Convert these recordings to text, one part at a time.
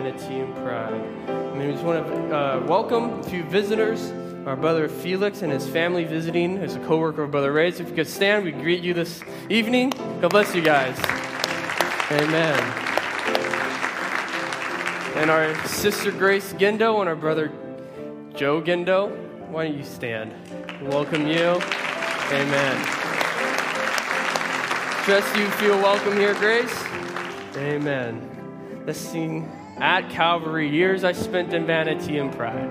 vanity and pride. We just want to uh, welcome a few visitors. Our brother Felix and his family visiting as a co-worker of Brother Ray. If you could stand, we greet you this evening. God bless you guys. Amen. And our sister Grace Gendo and our brother Joe Gendo. Why don't you stand? Welcome you. Amen. Trust you feel welcome here, Grace. Amen. Let's sing at Calvary. Years I spent in vanity and pride.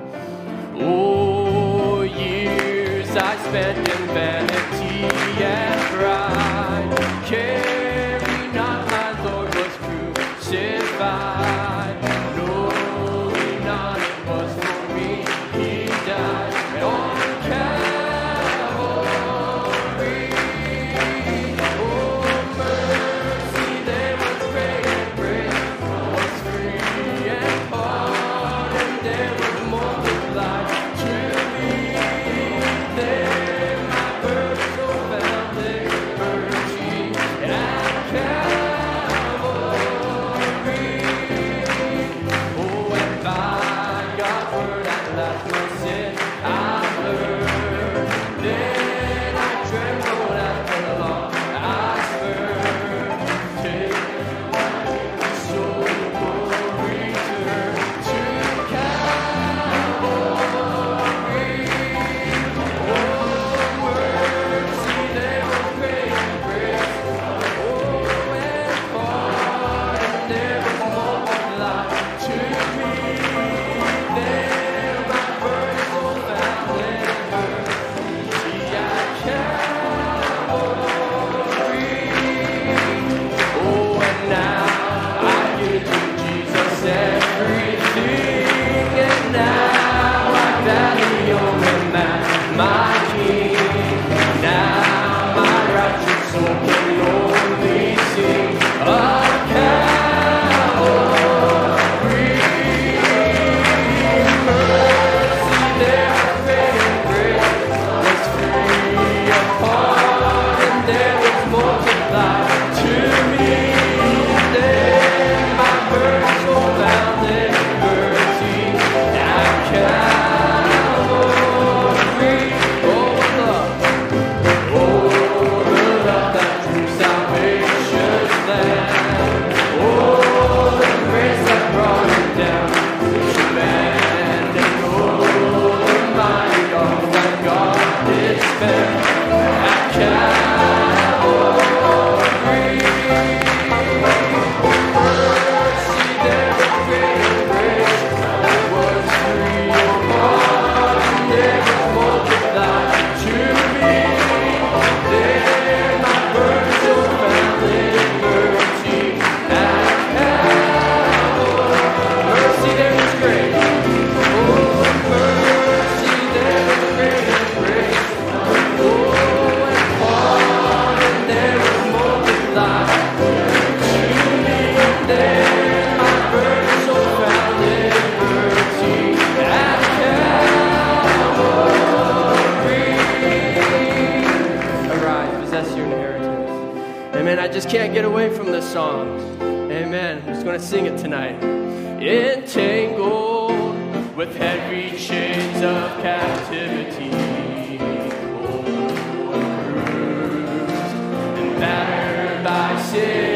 Oh, years I spent in vanity and pride. can't get away from this song. Amen. I'm just going to sing it tonight. Entangled with heavy chains of captivity. Oh, bruised and battered by sin.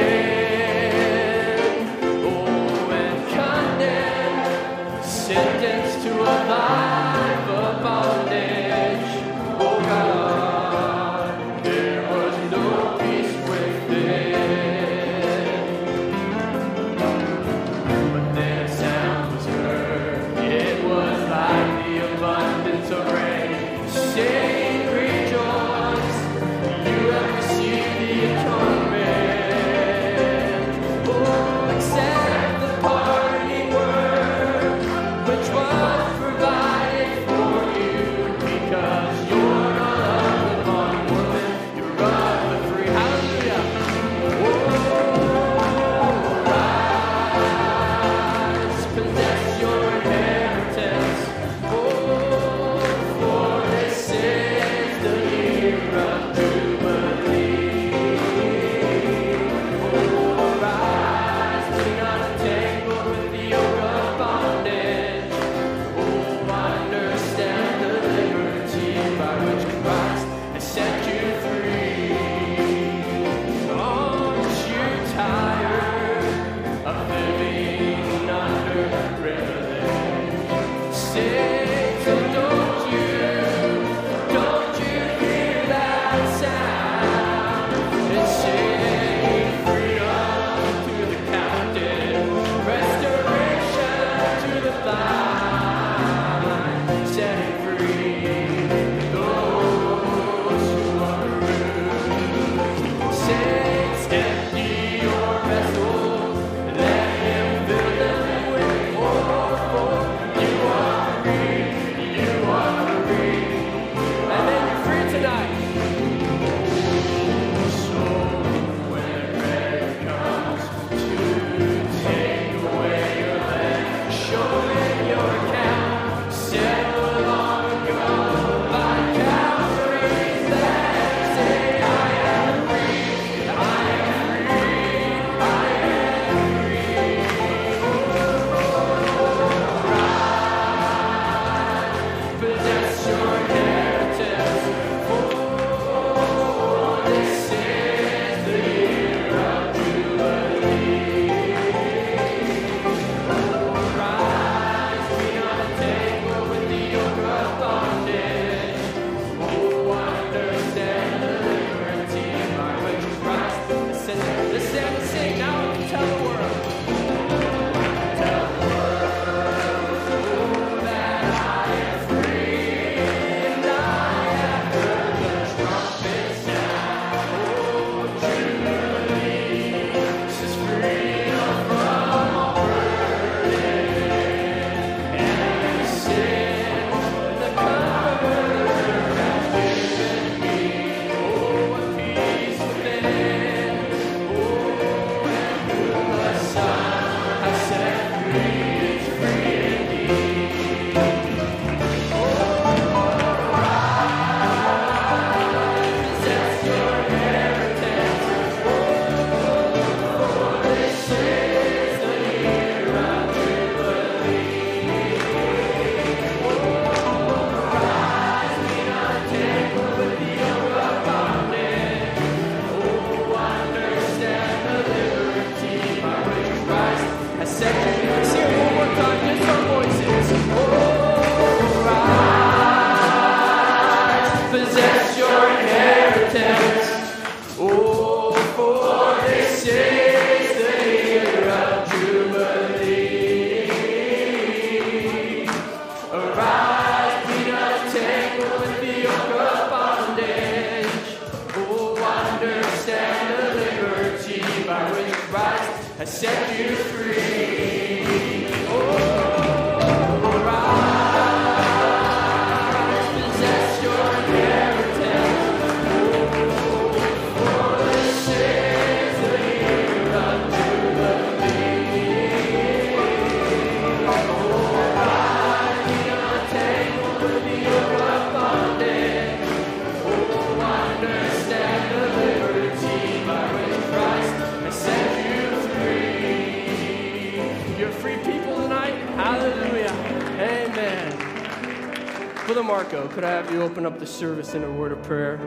Marco, could I have you open up the service in a word of prayer?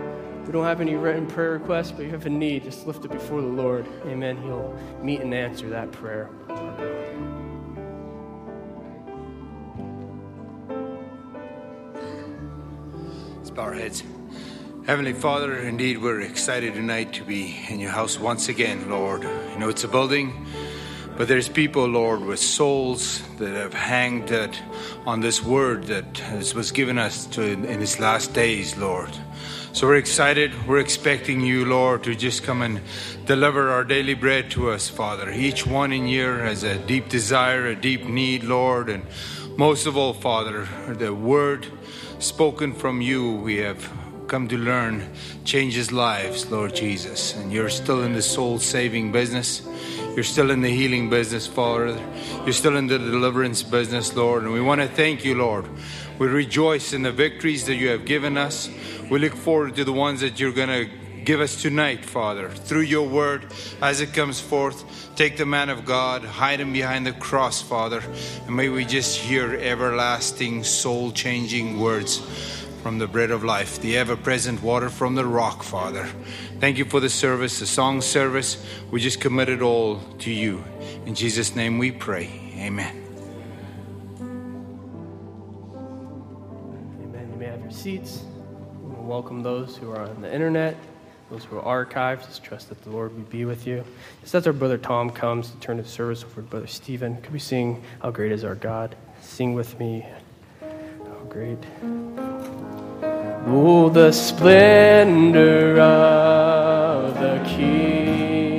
We don't have any written prayer requests, but you have a need, just lift it before the Lord. Amen. He'll meet and answer that prayer. Let's bow our heads. Heavenly Father, indeed, we're excited tonight to be in your house once again, Lord. You know, it's a building, but there's people, Lord, with souls that have hanged that, on this word that was given us to, in His last days, Lord. So we're excited. We're expecting you, Lord, to just come and deliver our daily bread to us, Father. Each one in here has a deep desire, a deep need, Lord, and most of all, Father, the word spoken from you we have come to learn changes lives, Lord Jesus. And you're still in the soul saving business. You're still in the healing business, Father. You're still in the deliverance business, Lord. And we want to thank you, Lord. We rejoice in the victories that you have given us. We look forward to the ones that you're going to give us tonight, Father, through your word as it comes forth. Take the man of God, hide him behind the cross, Father, and may we just hear everlasting, soul changing words from the bread of life, the ever present water from the rock, Father. Thank you for the service, the song service. We just commit it all to you. In Jesus' name we pray. Amen. Amen. You may have your seats. We welcome those who are on the internet, those who are archived. Just trust that the Lord will be with you. Just as our brother Tom comes to turn the service over to brother Stephen, could we sing "How Great Is Our God"? Sing with me. How great. Oh, the splendor of the King.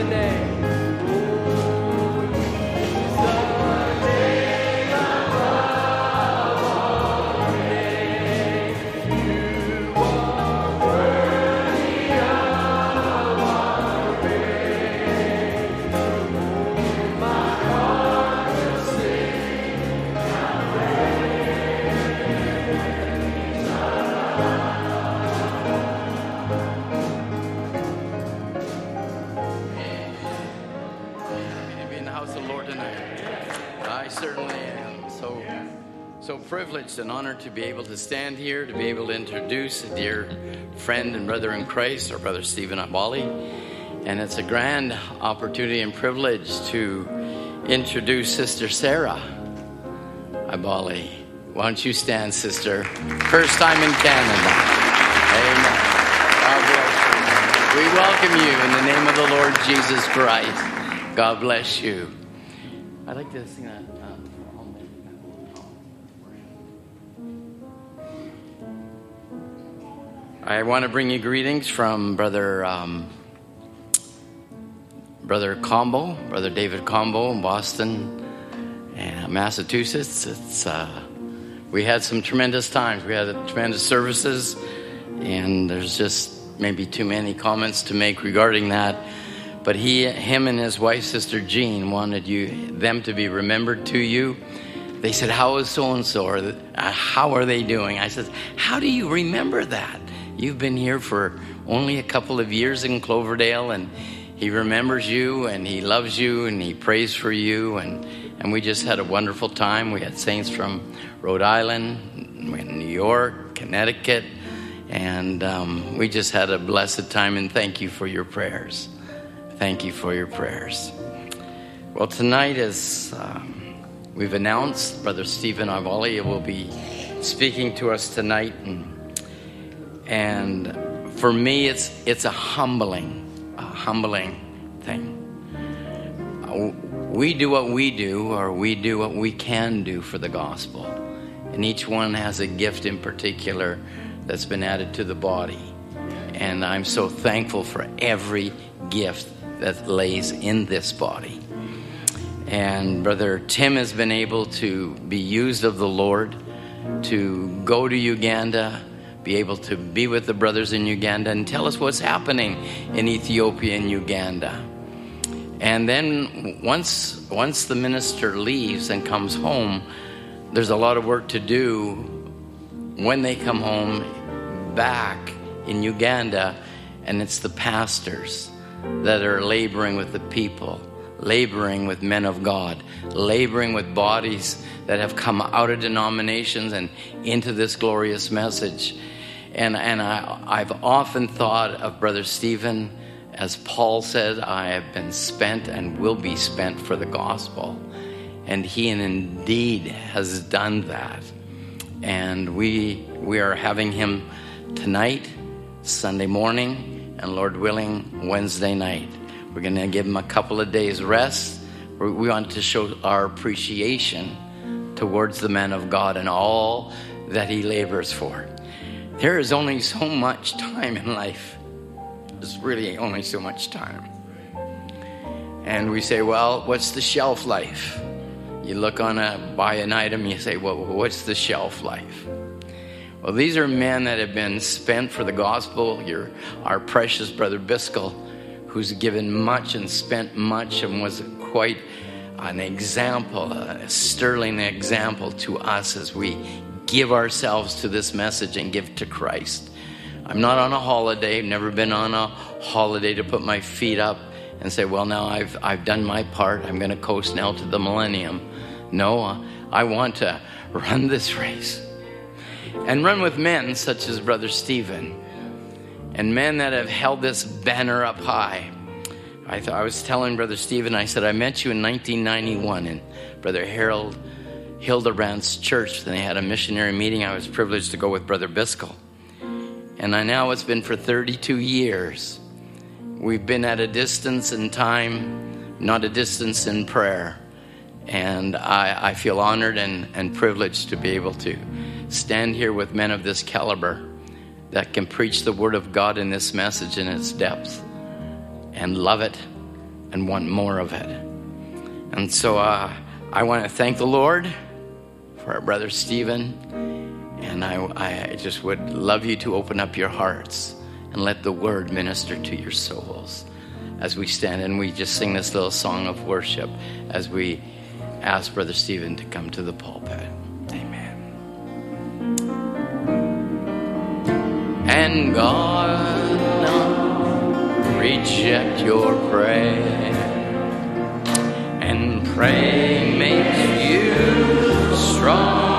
The name. So privileged and honored to be able to stand here, to be able to introduce a dear friend and brother in Christ, our brother Stephen Ibale. And it's a grand opportunity and privilege to introduce Sister Sarah Ibale. Why don't you stand, sister? First time in Canada. Amen. God bless you. We welcome you in the name of the Lord Jesus Christ. God bless you. I'd like to sing that. I want to bring you greetings from Brother um, Brother Combo, Brother David Combo in Boston, and Massachusetts. It's uh, we had some tremendous times. We had tremendous services, and there's just maybe too many comments to make regarding that. But he, him, and his wife, Sister Jean, wanted you them to be remembered to you. They said, "How is so and so? Uh, how are they doing?" I said, "How do you remember that? You've been here for only a couple of years in Cloverdale, and he remembers you, and he loves you, and he prays for you, and and we just had a wonderful time. We had saints from Rhode Island, New York, Connecticut, and um, we just had a blessed time. And thank you for your prayers. Thank you for your prayers. Well, tonight, as um, we've announced, Brother Stephen Ibale will be speaking to us tonight, and, and for me, it's it's a humbling, a humbling thing. We do what we do, or we do what we can do for the gospel, and each one has a gift in particular that's been added to the body. And I'm so thankful for every gift that lays in this body. And Brother Tim has been able to be used of the Lord to go to Uganda, be able to be with the brothers in Uganda, and tell us what's happening in Ethiopia and Uganda. And then once once the minister leaves and comes home, there's a lot of work to do when they come home back in Uganda, and it's the pastors that are laboring with the people, laboring with men of God, laboring with bodies that have come out of denominations and into this glorious message. And, and I, I've often thought of Brother Stephen, as Paul said, I have been spent and will be spent for the gospel. And he indeed has done that. And we, we are having him tonight, Sunday morning, and Lord willing, Wednesday night. We're going to give him a couple of days rest. We want to show our appreciation towards the man of God and all that he labors for. There is only so much time in life. There's really only so much time. And we say, well, what's the shelf life? You look on a buy an item, you say, well, what's the shelf life? Well, these are men that have been spent for the gospel. Your, our precious brother Biscal, who's given much and spent much and was quite an example, a sterling example to us as we give ourselves to this message and give to Christ. I'm not on a holiday, I've never been on a holiday to put my feet up and say, well, now I've, I've done my part. I'm going to coast now to the millennium. No, uh, I want to run this race and run with men such as Brother Stephen and men that have held this banner up high. I, th- I was telling Brother Stephen, I said, I met you in 1991 in Brother Harold Hildebrandt's church. and They had a missionary meeting. I was privileged to go with Brother Biscal. And I now it's been for 32 years. We've been at a distance in time, not a distance in prayer. And I, I feel honored and, and privileged to be able to stand here with men of this caliber that can preach the Word of God in this message in its depth and love it and want more of it. And so uh, I want to thank the Lord for our brother Stephen. And I, I just would love you to open up your hearts and let the Word minister to your souls as we stand and we just sing this little song of worship as we ask Brother Stephen to come to the pulpit. And God reject your prayer, and pray makes you stronger.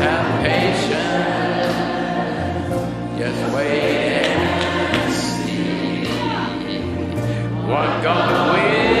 have patience. Just wait and see what God will.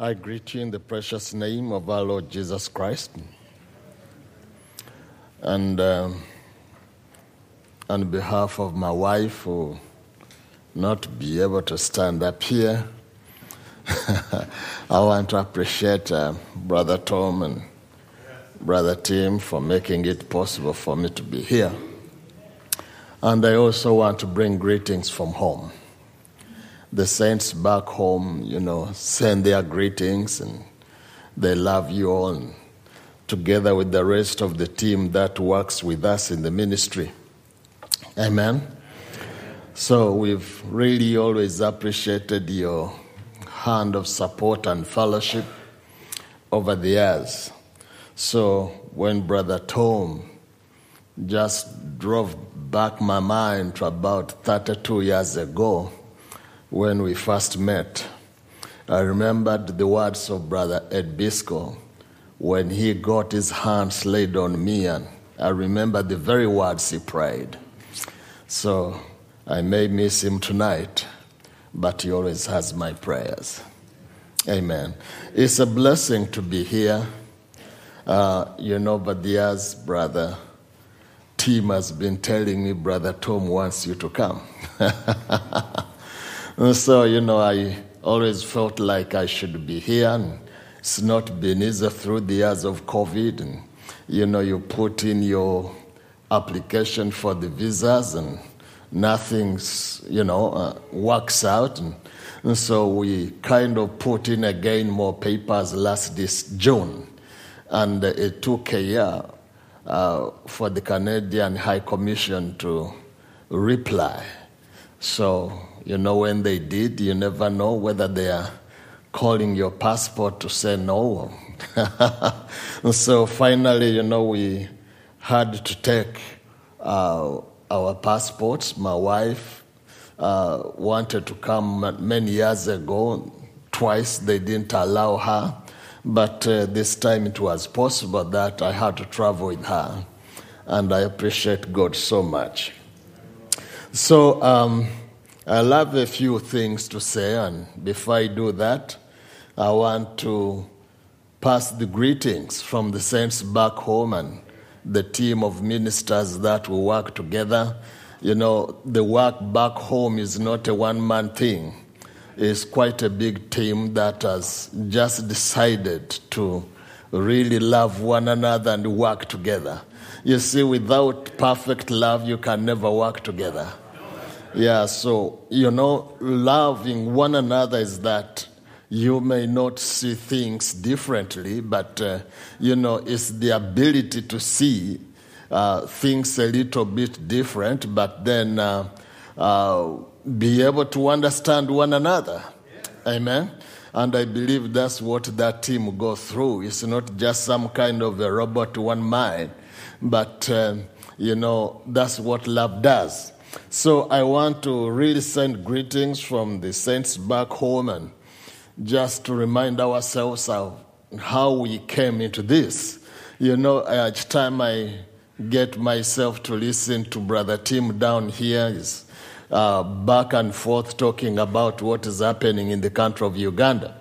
I greet you in the precious name of our Lord Jesus Christ. And um, on behalf of my wife, who not be able to stand up here, I want to appreciate uh, Brother Tom and Brother Tim for making it possible for me to be here. And I also want to bring greetings from home. The saints back home, you know, send their greetings and they love you all, and together with the rest of the team that works with us in the ministry. Amen. So we've really always appreciated your hand of support and fellowship over the years. So when Brother Tom just drove back my mind to about 32 years ago when we first met, I remembered the words of Brother Ed Bisco when he got his hands laid on me, and I remember the very words he prayed. So I may miss him tonight, but he always has my prayers. Amen. It's a blessing to be here. Uh, you know, years, brother Tim has been telling me, brother Tom wants you to come. and so, you know, I always felt like I should be here. And it's not been easy through the years of COVID. And, you know, you put in your application for the visas and nothing's, you know, uh, works out. And, and so we kind of put in again more papers last this June. And it took a year uh, for the Canadian High Commission to reply. So, you know, when they did, you never know whether they are calling your passport to say no. so finally, you know, we had to take uh, our passports. My wife uh, wanted to come many years ago. Twice they didn't allow her. But uh, this time it was possible that I had to travel with her. And I appreciate God so much. So um, I have a few things to say. And before I do that, I want to pass the greetings from the saints back home and the team of ministers that we work together. You know, the work back home is not a one man thing. it's quite a big team that has just decided to really love one another and work together. You see, without perfect love, you can never work together. Yeah, so, you know, loving one another is that you may not see things differently, but, uh, you know, it's the ability to see uh, things a little bit different, but then uh, uh, be able to understand one another. Amen. And I believe that's what that team go through. It's not just some kind of a robot one mind, but um, you know that's what love does. So I want to really send greetings from the saints back home and just to remind ourselves of how we came into this. You know, each time I get myself to listen to Brother Tim down here is uh, back and forth talking about what is happening in the country of Uganda.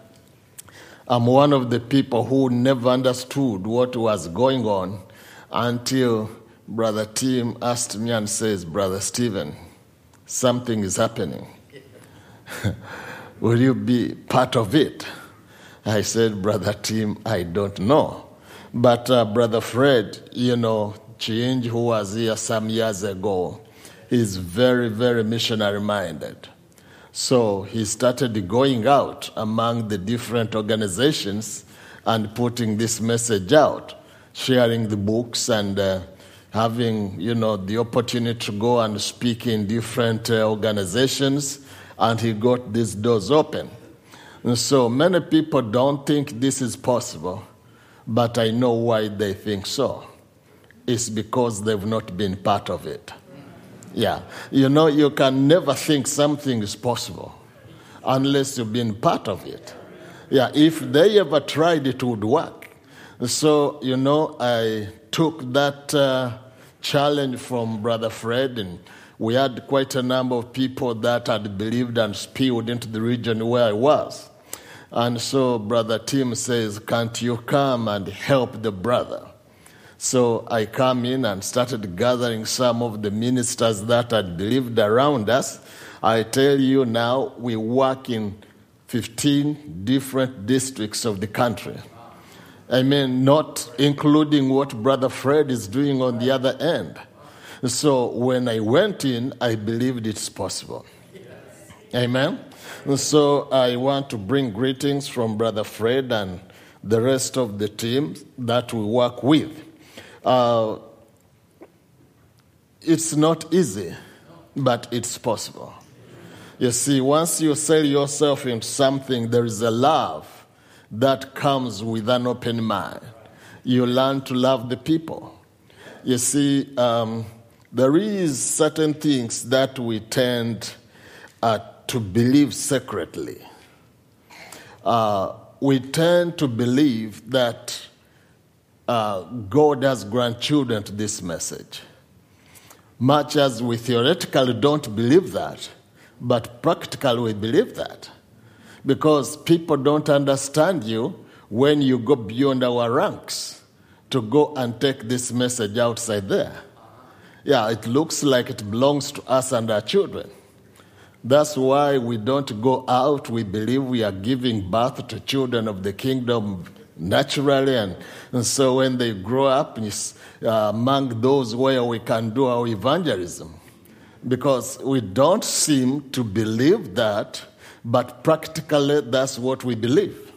I'm one of the people who never understood what was going on until Brother Tim asked me and says, Brother Stephen, something is happening. Will you be part of it? I said, Brother Tim, I don't know. But uh, Brother Fred, you know, Change, who was here some years ago, is very, very missionary minded. So he started going out among the different organizations and putting this message out, sharing the books and uh, having, you know, the opportunity to go and speak in different uh, organizations. And he got these doors open. And so many people don't think this is possible, but I know why they think so. It's because they've not been part of it. Yeah. You know, you can never think something is possible unless you've been part of it. Yeah, if they ever tried, it would work. So, you know, I took that uh, challenge from Brother Fred, and we had quite a number of people that had believed and spilled into the region where I was. And so Brother Tim says, Can't you come and help the brother? So I come in and started gathering some of the ministers that had believed around us. I tell you now, we work in 15 different districts of the country. I mean, not including what Brother Fred is doing on the other end. So when I went in, I believed it's possible. Amen. So I want to bring greetings from Brother Fred and the rest of the team that we work with. Uh, it's not easy, but it's possible. You see, once you sell yourself into something, there is a love that comes with an open mind. You learn to love the people. You see, um, there is certain things that we tend uh, to believe secretly. Uh, we tend to believe that uh, God has grandchildren to this message. Much as we theoretically don't believe that, but practically we believe that. Because people don't understand you when you go beyond our ranks to go and take this message outside there. Yeah, it looks like it belongs to us and our children. That's why we don't go out. We believe we are giving birth to children of the kingdom naturally. And, and so when they grow up, it's uh, among those where we can do our evangelism. Because we don't seem to believe that, but practically that's what we believe.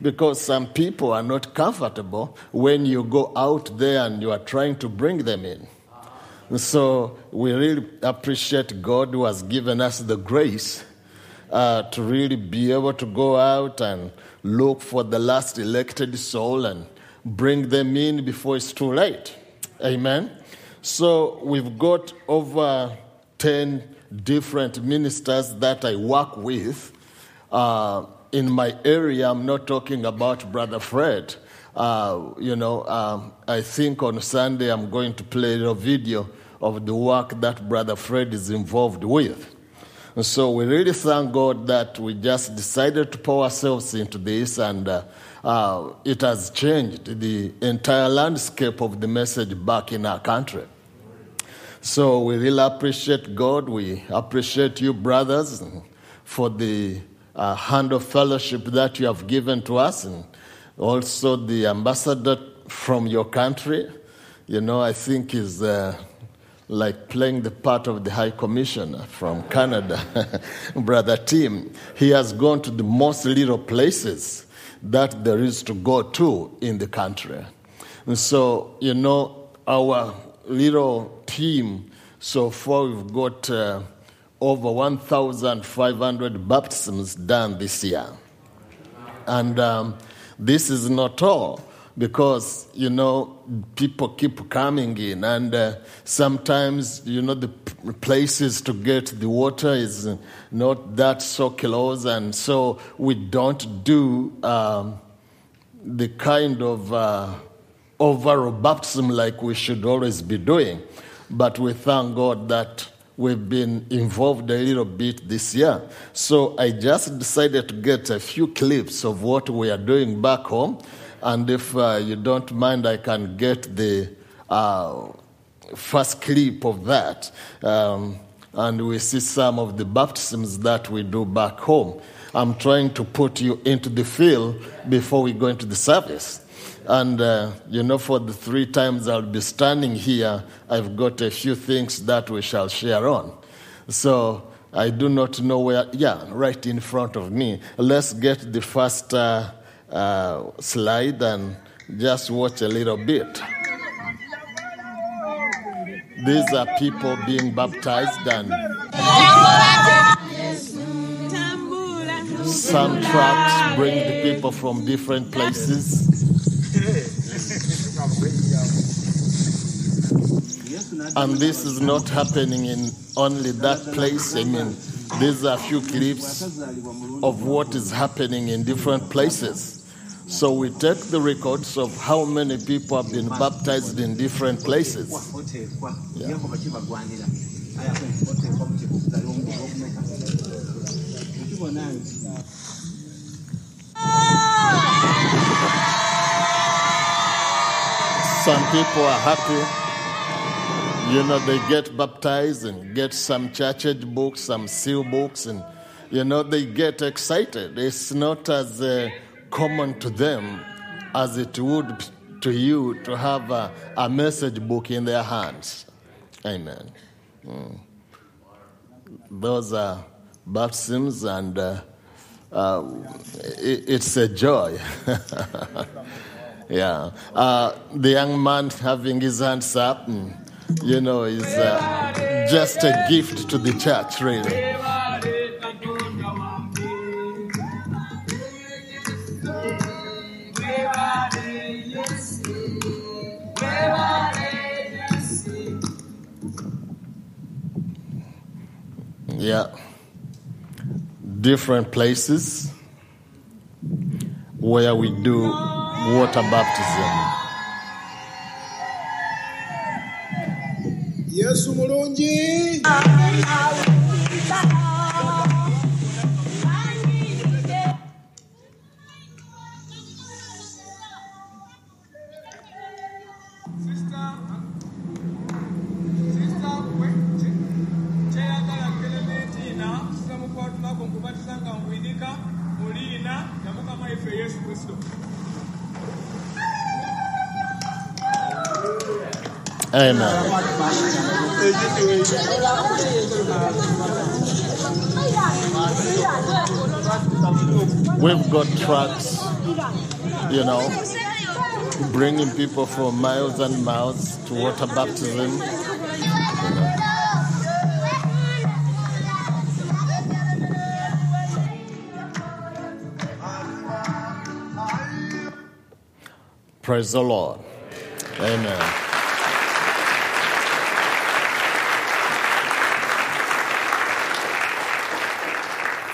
Because some people are not comfortable when you go out there and you are trying to bring them in. So we really appreciate God who has given us the grace uh, to really be able to go out and look for the last elected soul and bring them in before it's too late. Amen. So we've got over 10 different ministers that I work with. Uh, in my area, I'm not talking about Brother Fred. Uh, you know, um, I think on Sunday I'm going to play a video of the work that Brother Fred is involved with. And so we really thank God that we just decided to pour ourselves into this, and uh, uh, it has changed the entire landscape of the message back in our country. So we really appreciate God. We appreciate you, brothers, for the uh, hand of fellowship that you have given to us, and also the ambassador from your country. You know, I think is uh, like playing the part of the High Commissioner from Canada, Brother Tim. He has gone to the most little places that there is to go to in the country. And so, you know, our little team, so far we've got uh, over 1,500 baptisms done this year. And um, this is not all because, you know, people keep coming in, and uh, sometimes, you know, the p- places to get the water is not that so close, and so we don't do um, the kind of uh, overall baptism like we should always be doing. But we thank God that we've been involved a little bit this year. So I just decided to get a few clips of what we are doing back home. And if uh, you don't mind, I can get the uh, first clip of that. Um, and we see some of the baptisms that we do back home. I'm trying to put you into the field before we go into the service. And, uh, you know, for the three times I'll be standing here, I've got a few things that we shall share on. So I do not know where, yeah, right in front of me. Let's get the first uh, uh, slide and just watch a little bit. These are people being baptized, and some trucks bring the people from different places. And this is not happening in only that place. I mean, these are a few clips of what is happening in different places. So we take the records of how many people have been baptized in different places. Some people are happy. You know, they get baptized and get some church age books, some seal books, and, you know, they get excited. It's not as uh, common to them as it would to you to have a, a message book in their hands. Amen. Mm. Those are baptisms, and uh, uh, it, it's a joy. yeah. Uh, the young man having his hands up, mm, you know, is uh, just a gift to the church, really. Yeah. Different places where we do water baptism. yesu mulungi Mubatiza nga mbuinika muliina na mukama yaffe yesu kristo Amen. We've got trucks, you know, bringing people from miles and miles to water baptism. Praise the Lord. Amen.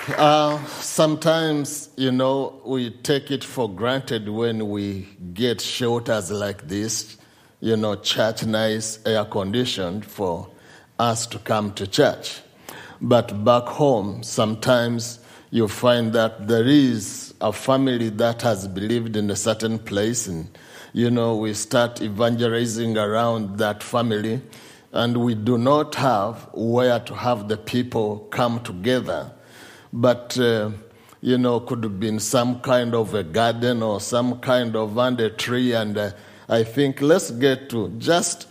Uh, sometimes, you know, we take it for granted when we get shelters like this, you know, church nice, air conditioned for us to come to church. But back home, sometimes you find that there is a family that has believed in a certain place, and, you know, we start evangelizing around that family, and we do not have where to have the people come together. But uh, you know, could have been some kind of a garden or some kind of under tree. And uh, I think let's get to just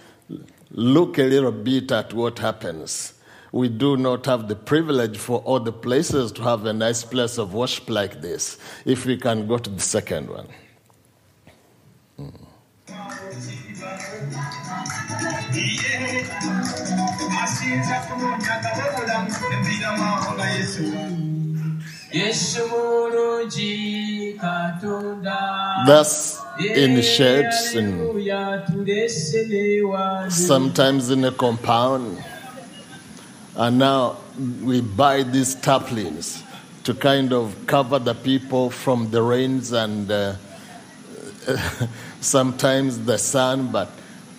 look a little bit at what happens. We do not have the privilege for all the places to have a nice place of worship like this. If we can go to the second one. yesu That's in sheds and Haleluya, tulese ne wano. sometimes in a compound. And now we buy these taplings to kind of cover the people from the rains and uh, sometimes the sun, but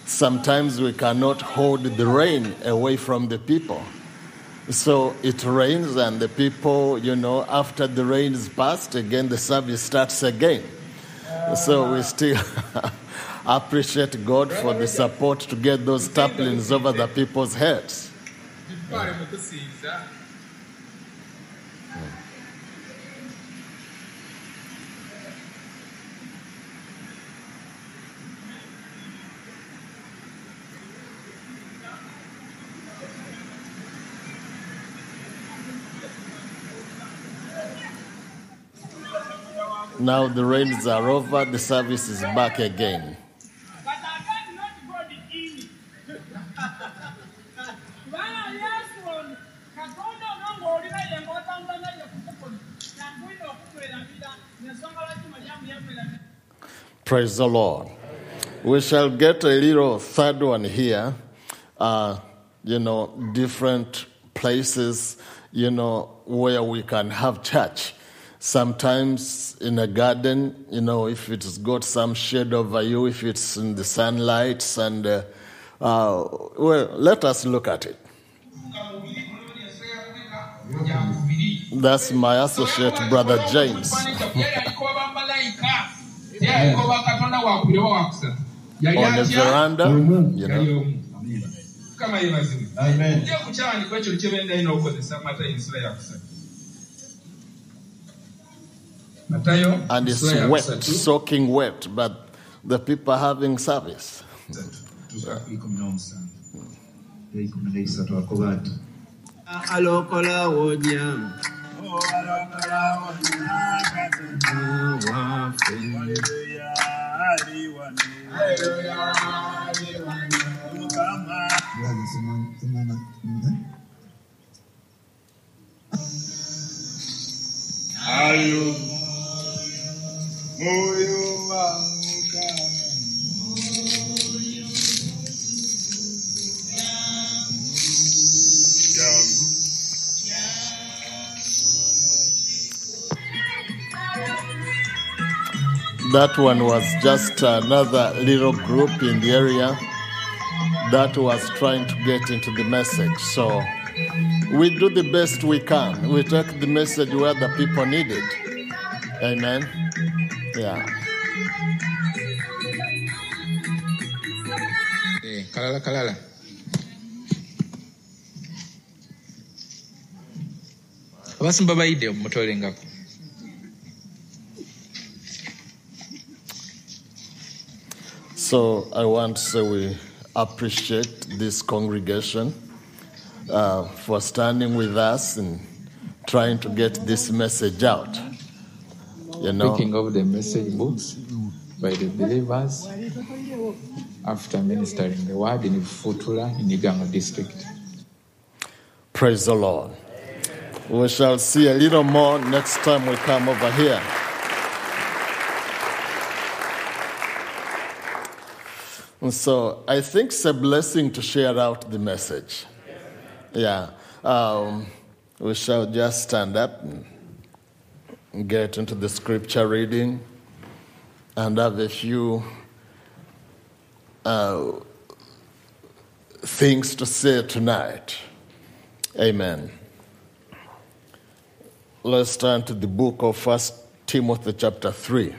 sometimes we cannot hold the rain away from the people. So it rains, and the people, you know, after the rain is past, again the service starts again. So we still appreciate God for the support to get those taplings over the people's heads. Now the rains are over, the service is back again. Praise the Lord. We shall get a little third one here. Uh, you know, different places, you know, where we can have church. Sometimes in a garden, you know, if it's got some shade over you, if it's in the sunlight, and uh, uh, well, let us look at it. That's my associate brother James. yalikuwa bamalayika yalikuwa bakatonda wakubiri oba wakusatu yali On the veranda, you know. omu and it's wet, soaking wet, but the people are having service. ikumi That one was just another little group in the area that was trying to get into the message. So we do the best we can. We take the message where the people need it. Amen. Yeah. Eh, kalala kalala abasimba bayidde mutolengako So I want to say we appreciate this congregation uh, for standing with us and trying to get this message out. You know, Speaking of the message books by the believers after ministering the word in Futula in Iganga district. praise the Lord. We shall see a little more next time we come over here. And so I think it's a blessing to share out the message. Yeah. Um, we shall just stand up and get into the scripture reading and have a few uh, things to say tonight. Amen. Let's turn to the book of First Timothy chapter 3.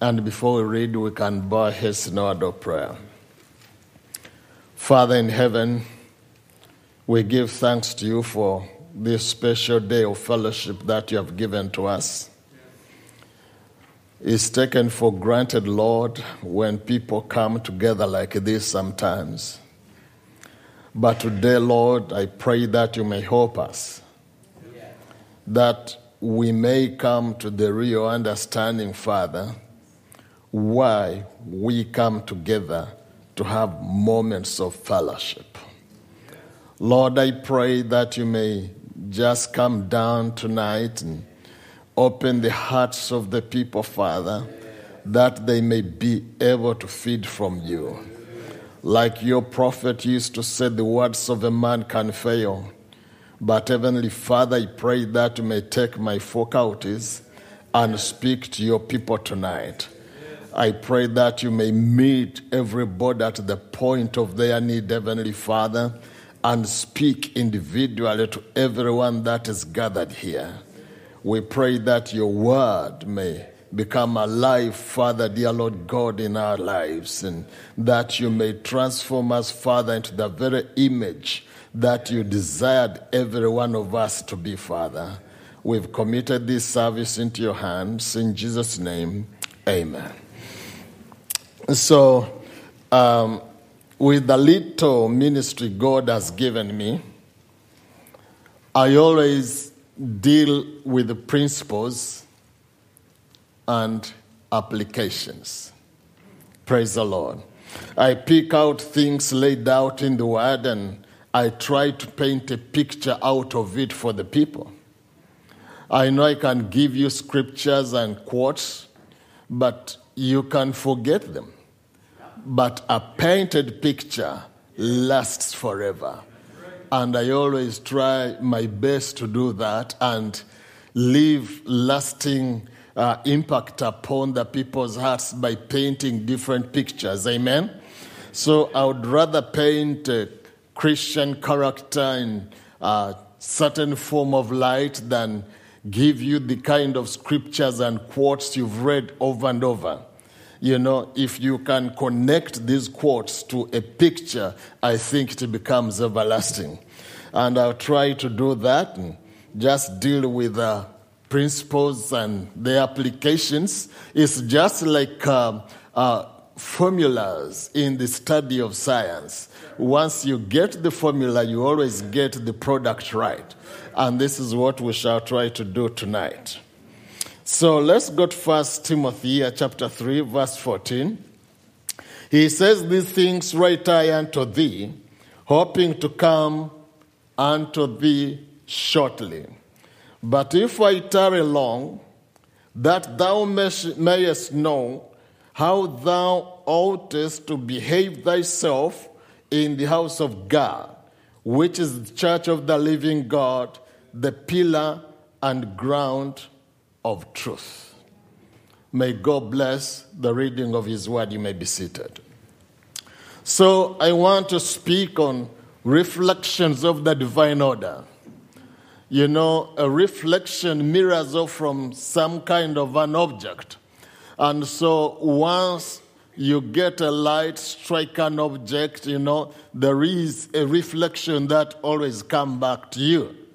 And before we read, we can bow order of prayer. Father in heaven, we give thanks to you for this special day of fellowship that you have given to us. It's taken for granted, Lord, when people come together like this sometimes. But today, Lord, I pray that you may help us, that we may come to the real understanding, Father, why we come together to have moments of fellowship. Lord, I pray that you may just come down tonight and open the hearts of the people, Father, that they may be able to feed from you. Like your prophet used to say, the words of a man can fail. But Heavenly Father, I pray that you may take my faculties and speak to your people tonight. I pray that you may meet everybody at the point of their need, Heavenly Father, and speak individually to everyone that is gathered here. We pray that your word may become alive, Father, dear Lord God, in our lives, and that you may transform us, Father, into the very image that you desired every one of us to be, Father. We've committed this service into your hands. In Jesus' name, amen. So, um, with the little ministry God has given me, I always deal with the principles and applications. Praise the Lord. I pick out things laid out in the Word and I try to paint a picture out of it for the people. I know I can give you scriptures and quotes, but you can forget them. But a painted picture lasts forever. And I always try my best to do that and leave lasting uh, impact upon the people's hearts by painting different pictures. Amen? So I would rather paint a Christian character in a certain form of light than give you the kind of scriptures and quotes you've read over and over. You know, if you can connect these quotes to a picture, I think it becomes everlasting. And I'll try to do that and just deal with the principles and the applications. It's just like um, uh, formulas in the study of science. Once you get the formula, you always get the product right. And this is what we shall try to do tonight. So let's go to First Timothy uh, chapter 3, verse 14. He says, These things write I unto thee, hoping to come unto thee shortly. But if I tarry long, that thou mayest know how thou oughtest to behave thyself in the house of God, which is the church of the living God, the pillar and ground of truth. May God bless the reading of His word. You may be seated. So, I want to speak on reflections of the divine order. You know, a reflection mirrors off from some kind of an object. And so, once you get a light strike an object, you know, there is a reflection that always come back to you.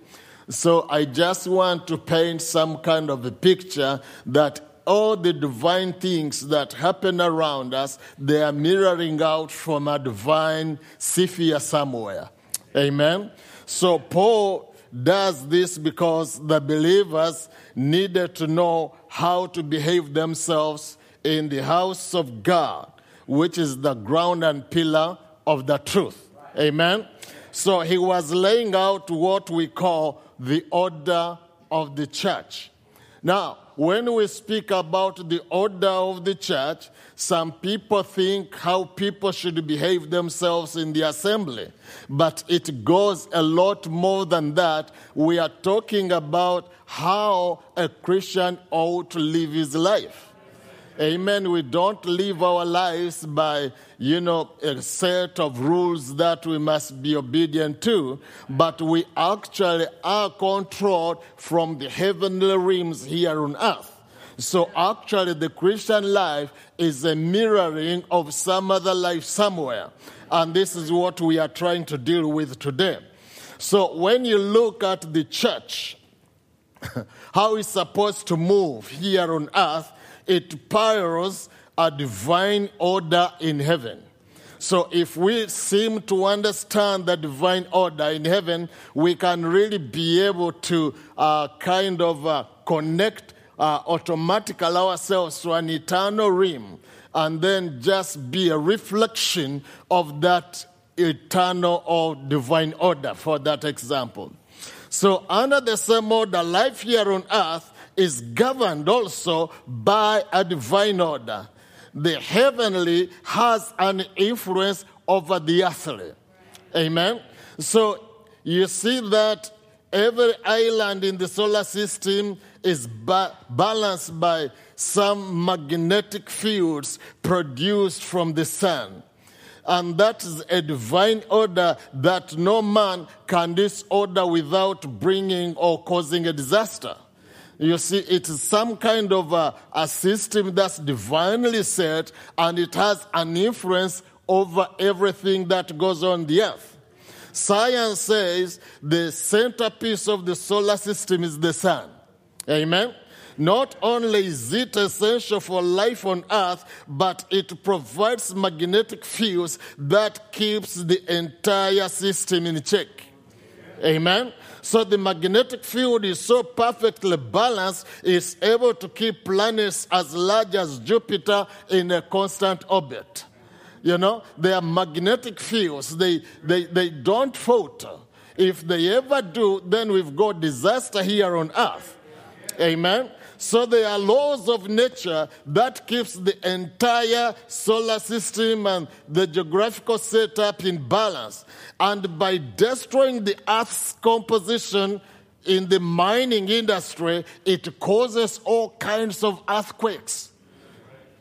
So I just want to paint some kind of a picture that all the divine things that happen around us, they are mirroring out from a divine sphere somewhere. Amen. So Paul does this because the believers needed to know how to behave themselves in the house of God, which is the ground and pillar of the truth. Amen. So he was laying out what we call the order of the church. Now, when we speak about the order of the church, some people think how people should behave themselves in the assembly. But it goes a lot more than that. We are talking about how a Christian ought to live his life. Amen. We don't live our lives by, you know, a set of rules that we must be obedient to, but we actually are controlled from the heavenly realms here on earth. So actually, the Christian life is a mirroring of some other life somewhere. And this is what we are trying to deal with today. So when you look at the church, how it's supposed to move here on earth, it parallels a divine order in heaven. So if we seem to understand the divine order in heaven, we can really be able to uh, kind of uh, connect uh, automatically ourselves to an eternal realm and then just be a reflection of that eternal or divine order for that example. So, under the same order, life here on earth is governed also by a divine order. The heavenly has an influence over the earthly. Amen. So, you see that every island in the solar system is ba- balanced by some magnetic fields produced from the sun. And that is a divine order that no man can disorder without bringing or causing a disaster. You see, it is some kind of a, a system that's divinely set and it has an influence over everything that goes on the earth. Science says the centerpiece of the solar system is the sun. Amen. Not only is it essential for life on earth, but it provides magnetic fields that keeps the entire system in check. Amen. So the magnetic field is so perfectly balanced, it's able to keep planets as large as Jupiter in a constant orbit. You know, they are magnetic fields. They, they, they don't falter. If they ever do, then we've got disaster here on earth. Amen. So there are laws of nature that keeps the entire solar system and the geographical setup in balance. And by destroying the earth's composition in the mining industry, it causes all kinds of earthquakes.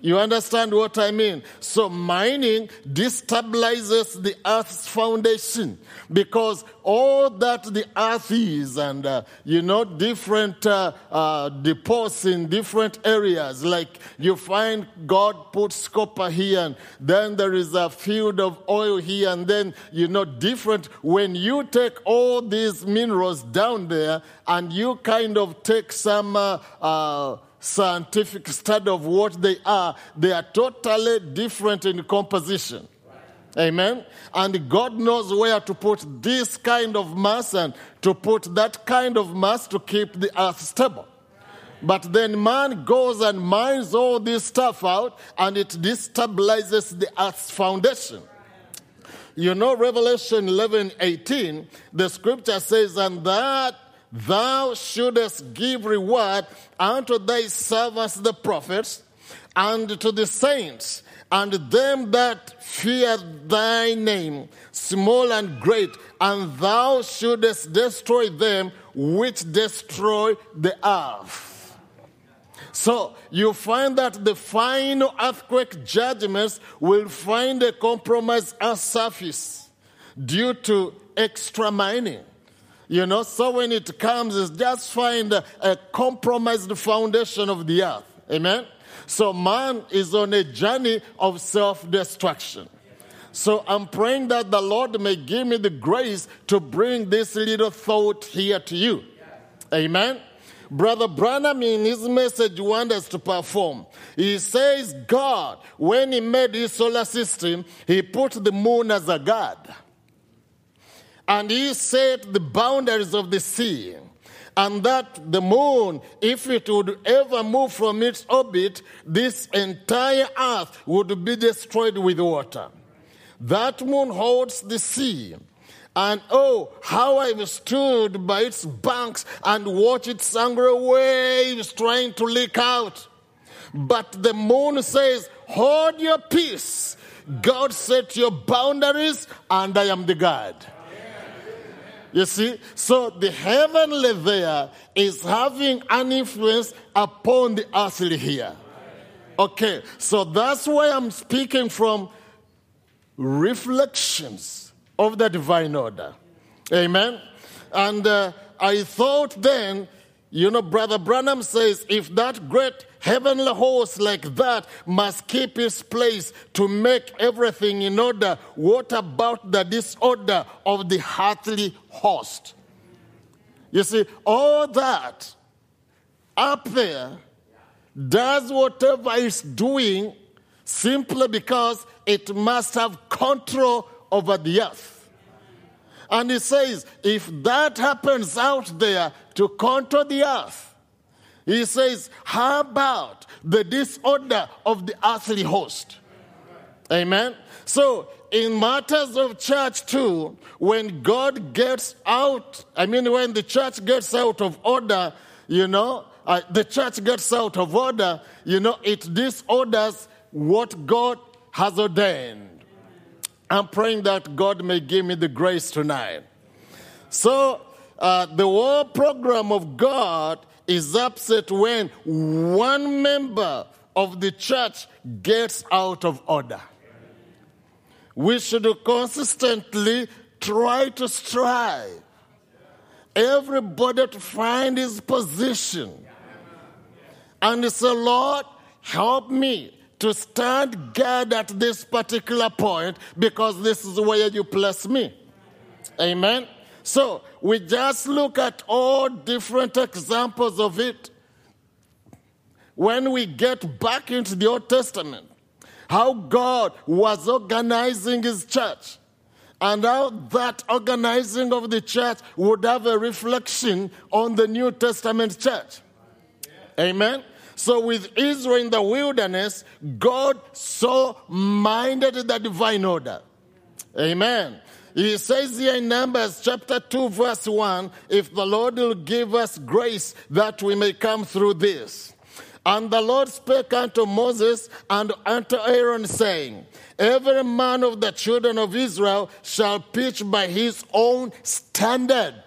You understand what I mean? So mining destabilizes the earth's foundation because all that the earth is and, uh, you know, different uh, uh, deposits in different areas. Like you find God puts copper here and then there is a field of oil here and then, you know, different. When you take all these minerals down there and you kind of take some, uh, uh, scientific study of what they are, they are totally different in composition. Amen. And God knows where to put this kind of mass and to put that kind of mass to keep the earth stable. But then man goes and mines all this stuff out and it destabilizes the earth's foundation. You know, Revelation 11 18, the scripture says, and that thou shouldest give reward unto thy servants the prophets, and to the saints, and them that fear thy name, small and great, and thou shouldest destroy them which destroy the earth. So you find that the final earthquake judgments will find a compromise earth surface due to extra mining. You know, so when it comes, it's just find a, compromised foundation of the earth. Amen? So man is on a journey of self destruction. So I'm praying that the Lord may give me the grace to bring this little thought here to you. Amen? Brother Branham in his message wants us to perform. He says God, when he made his solar system, he put the moon as a god. And he set the boundaries of the sea. And that the moon, if it would ever move from its orbit, this entire earth would be destroyed with water. That moon holds the sea. And oh, how I've stood by its banks and watched its angry waves trying to leak out. But the moon says, Hold your peace. God set your boundaries, and I am the God. You see? So the heavenly there is having an influence upon the earthly here. Okay, so that's why I'm speaking from reflections of the divine order. Amen? And uh, I thought then you know, Brother Branham says if that great heavenly host like that must keep its place to make everything in order, what about the disorder of the earthly host? You see, all that up there does whatever it's doing simply because it must have control over the earth. And he says, if that happens out there to control the earth, he says, how about the disorder of the earthly host? Amen. So, in matters of church too, when God gets out, I mean, when the church gets out of order, you know, uh, the church gets out of order, you know, it disorders what God has ordained. I'm praying that God may give me the grace tonight. So, uh, the whole program of God is upset when one member of the church gets out of order. We should consistently try to strive. Everybody to find his position. And say, Lord, help me to stand guard at this particular point because this is where you place me. Amen. So we just look at all different examples of it. When we get back into the Old Testament, how God was organizing his church and how that organizing of the church would have a reflection on the New Testament church. Amen. So, with Israel in the wilderness, God so minded the divine order. Amen. He says here in Numbers chapter 2, verse 1 if the Lord will give us grace that we may come through this. And the Lord spake unto Moses and unto Aaron, saying, Every man of the children of Israel shall pitch by his own standard.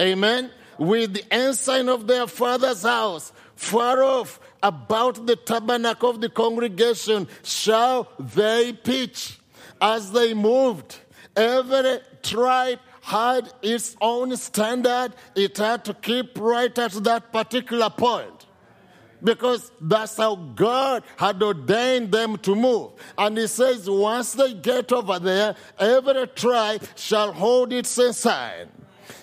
Amen. With the ensign of their father's house, far off about the tabernacle of the congregation, shall they pitch. As they moved, every tribe had its own standard. It had to keep right at that particular point because that's how God had ordained them to move. And he says, once they get over there, every tribe shall hold its ensign.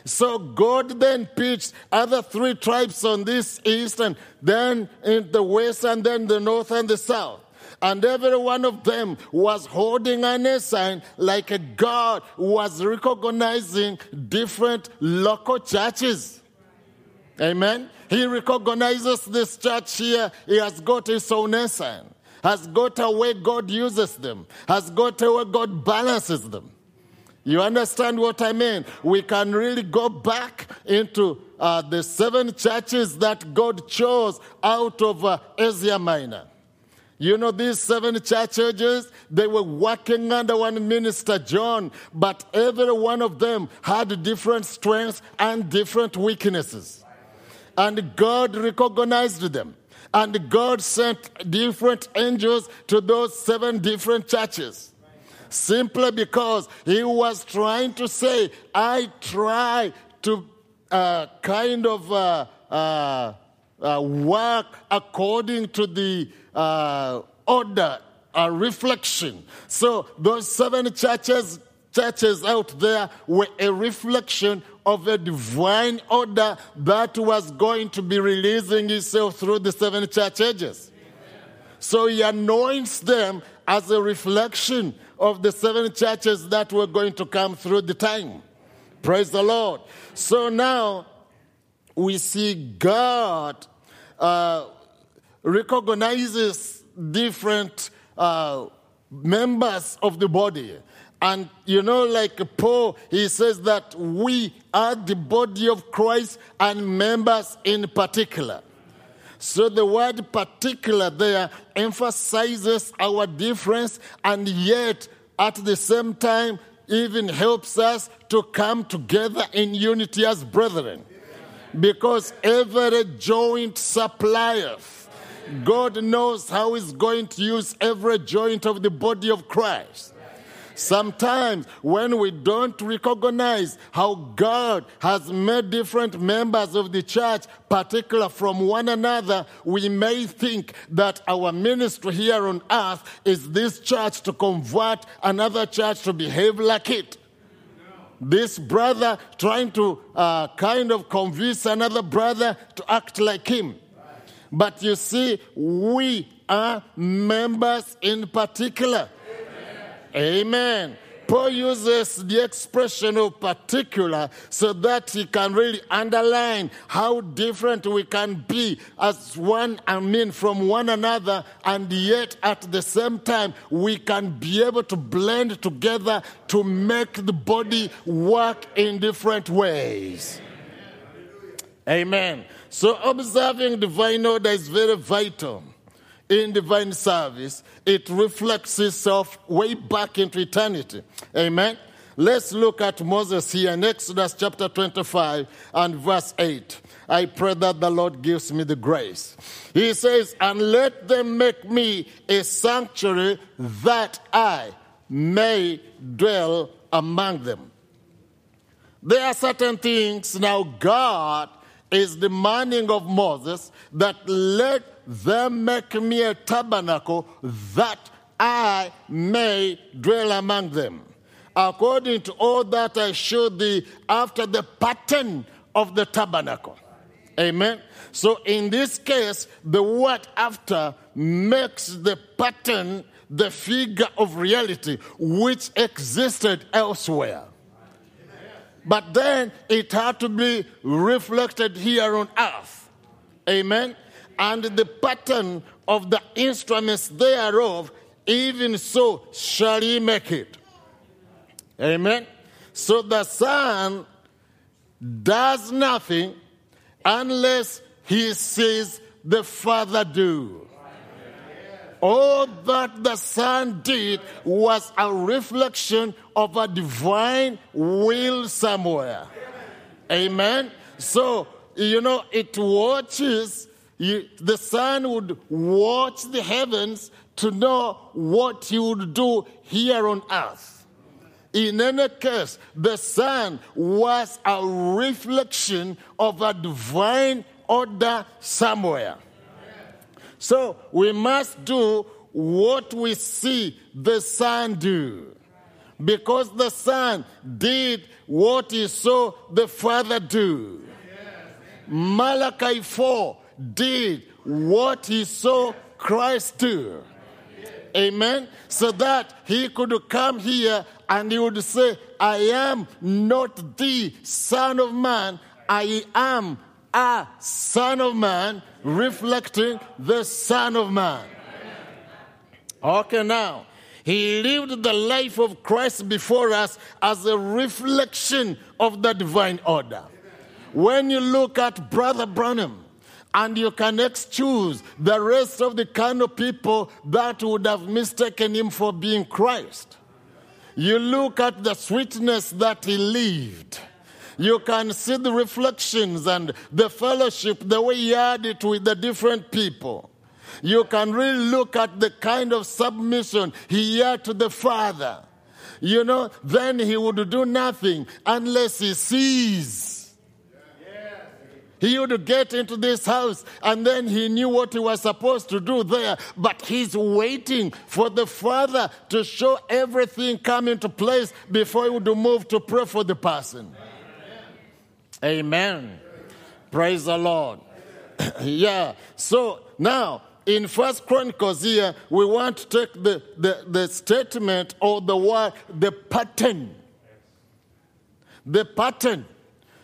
So God then pitched other three tribes on this east, and then in the west, and then the north and the south. And every one of them was holding an ensign like a God was recognizing different local churches. Amen. He recognizes this church here. He has got his own ensign, has got a way God uses them, has got a way God balances them. You understand what I mean? We can really go back into uh, the seven churches that God chose out of uh, Asia Minor. You know, these seven churches, they were working under one minister, John, but every one of them had different strengths and different weaknesses. And God recognized them. And God sent different angels to those seven different churches. Simply because He was trying to say, I try to uh, kind of uh, uh, uh work according to the uh, order, a reflection. So those seven churches churches out there were a reflection of a divine order that was going to be releasing itself through the seven church ages. So he anoints them as a reflection of the seven churches that were going to come through the time. Praise the Lord. So now we see God uh, recognizes different uh, members of the body. And you know, like Paul, he says that we are the body of Christ and members in particular. So the word particular there emphasizes our difference and yet at the same time even helps us to come together in unity as brethren. Because every joint supplieth. God knows how He's going to use every joint of the body of Christ. Sometimes when we don't recognize how God has made different members of the church particular from one another, we may think that our ministry here on earth is this church to convert another church to behave like it this brother trying to uh, kind of convince another brother to act like him. But you see, we are members in particular. Amen. Paul uses the expression of particular so that he can really underline how different we can be as one, I mean, from one another, and yet at the same time, we can be able to blend together to make the body work in different ways. Amen. So observing divine order is very vital in divine service. It reflects itself way back into eternity. Amen. Let's look at Moses here in Exodus chapter 25 and verse 8. I pray that the Lord gives me the grace. He says, And let them make me a sanctuary that I may dwell among them. There are certain things now God is demanding of Moses that let them make me a tabernacle that I may dwell among them. According to all that I showed thee after the pattern of the tabernacle. Amen. So in this case, the word after makes the pattern the figure of reality which existed elsewhere. But then it had to be reflected here on earth. Amen. And the pattern of the instruments thereof, even so shall he make it. Amen. So the Son does nothing unless he sees the Father do. All that the Son did was a reflection of a divine will somewhere. Amen. So, you know, it watches, you, the Son would watch the heavens to know what he would do here on earth. In any case, the Son was a reflection of a divine order somewhere. So we must do what we see the Son do. Because the Son did what he saw the Father do. Malachi 4 did what he saw Christ do. Amen. So that he could come here and he would say, I am not the Son of Man, I am a Son of Man, reflecting the Son of Man. Okay, now, he lived the life of Christ before us as a reflection of the divine order. When you look at Brother Branham, and you can excuse the rest of the kind of people that would have mistaken him for being Christ. You look at the sweetness that he lived. You can see the reflections and the fellowship, the way he had it with the different people. You can really look at the kind of submission he had to the Father. You know, then he would do nothing unless he sees. He would get into this house and then he knew what he was supposed to do there, but he's waiting for the Father to show everything come into place before he would move to pray for the person. Amen. Praise the Lord. yeah. So now in First Chronicles here, we want to take the, the, the statement or the word, the pattern. The pattern.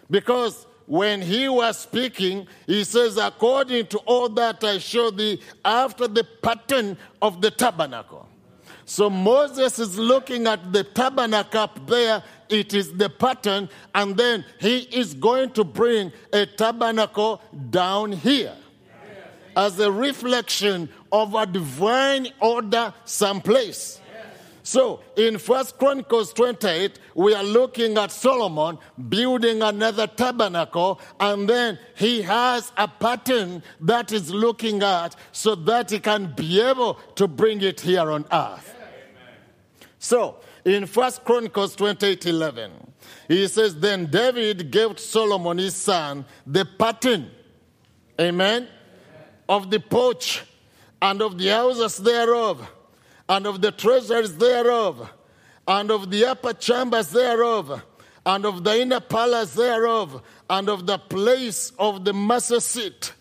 Because when he was speaking, he says, according to all that I showed thee after the pattern of the tabernacle. So Moses is looking at the tabernacle up there. It is the pattern, and then he is going to bring a tabernacle down here as a reflection of a divine order someplace. So in First Chronicles 28, we are looking at Solomon building another tabernacle, and then he has a pattern that is looking at so that he can be able to bring it here on earth. So in First Chronicles 28 11. He says, Then David gave Solomon his son the pattern, amen, of the porch and of the houses thereof, and of the treasures thereof, and of the upper chambers thereof, and of the inner palace thereof, and of the place of the master seat,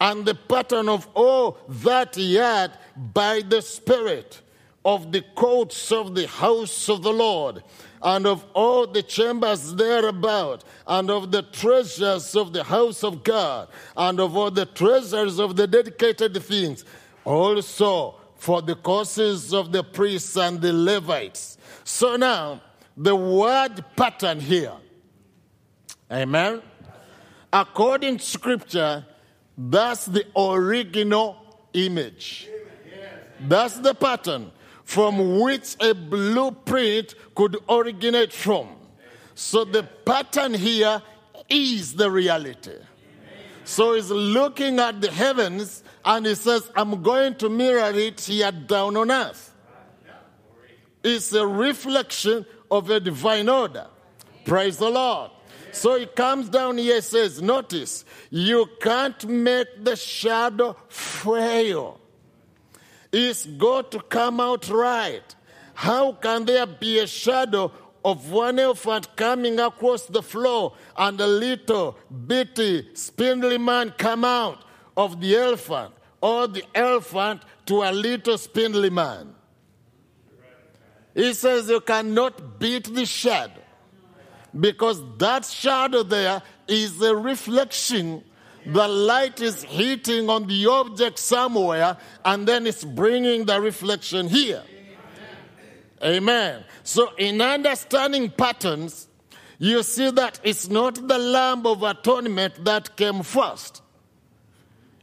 and the pattern of all that he had by the Spirit of the courts of the house of the Lord, and of all the chambers thereabout, and of the treasures of the house of God, and of all the treasures of the dedicated things, also for the causes of the priests and the Levites. So now, the word pattern here, amen, according to scripture, that's the original image. That's the pattern from which a blueprint could originate from. So the pattern here is the reality. So he's looking at the heavens and he says, I'm going to mirror it here down on earth. It's a reflection of a divine order. Praise the Lord. So he comes down here, says, Notice, you can't make the shadow fail. It's got to come out right. How can there be a shadow of one elephant coming across the floor and a little bitty spindly man come out of the elephant, or the elephant to a little spindly man? He says you cannot beat the shadow because that shadow there is a reflection. The light is hitting on the object somewhere and then it's bringing the reflection here. Amen. So, in understanding patterns, you see that it's not the Lamb of Atonement that came first.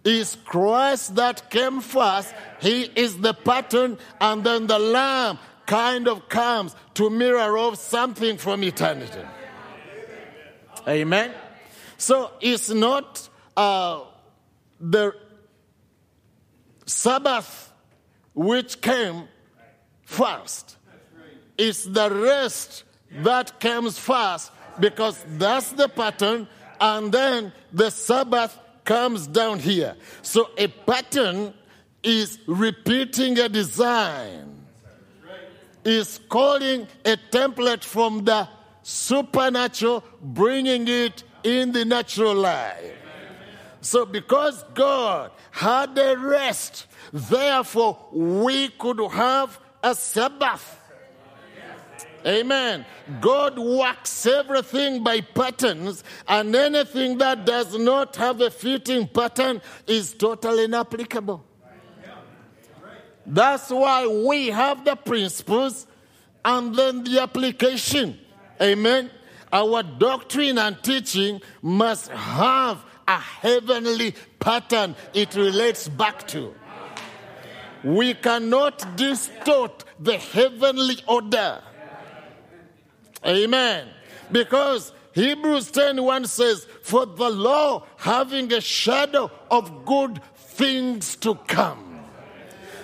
It's Christ that came first. He is the pattern, and then the Lamb kind of comes to mirror of something from eternity. Amen. So it's not uh, the Sabbath which came first. It's the rest that comes first because that's the pattern, and then the Sabbath comes down here. So a pattern is repeating a design is calling a template from the supernatural, bringing it in the natural life. So, because God had a rest, therefore we could have a Sabbath. Amen. God works everything by patterns, and anything that does not have a fitting pattern is totally inapplicable. That's why we have the principles and then the application. Amen. Our doctrine and teaching must have a heavenly pattern it relates back to. We cannot distort the heavenly order. Amen. Because Hebrews 10 1 says, For the law having a shadow of good things to come.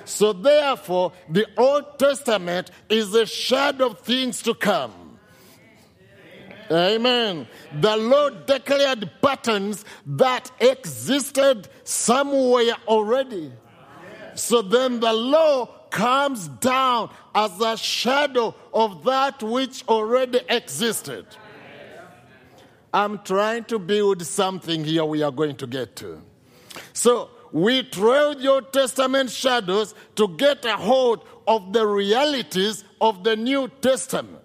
So, therefore, the Old Testament is a shadow of things to come. Amen. The Lord declared patterns that existed somewhere already. So then the law comes down as a shadow of that which already existed. I'm trying to build something here we are going to get to. So, we trail the Old Testament shadows to get a hold of the realities of the New Testament.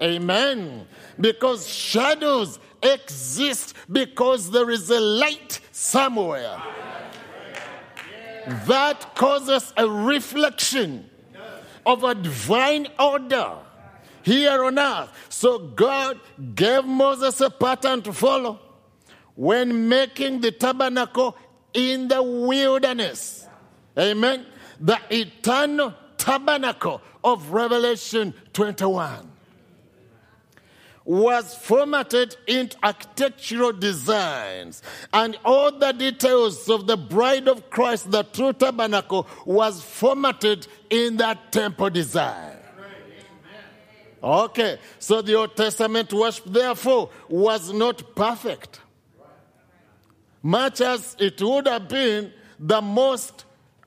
Amen. Because shadows exist because there is a light somewhere that causes a reflection of a divine order here on earth. So God gave Moses a pattern to follow when making the tabernacle in the wilderness. Amen. The eternal tabernacle of Revelation 21 was formatted into architectural designs and all the details of the bride of Christ, the true tabernacle, was formatted in that temple design. Okay, so the Old Testament worship, therefore, was not perfect. Much as it would have been the most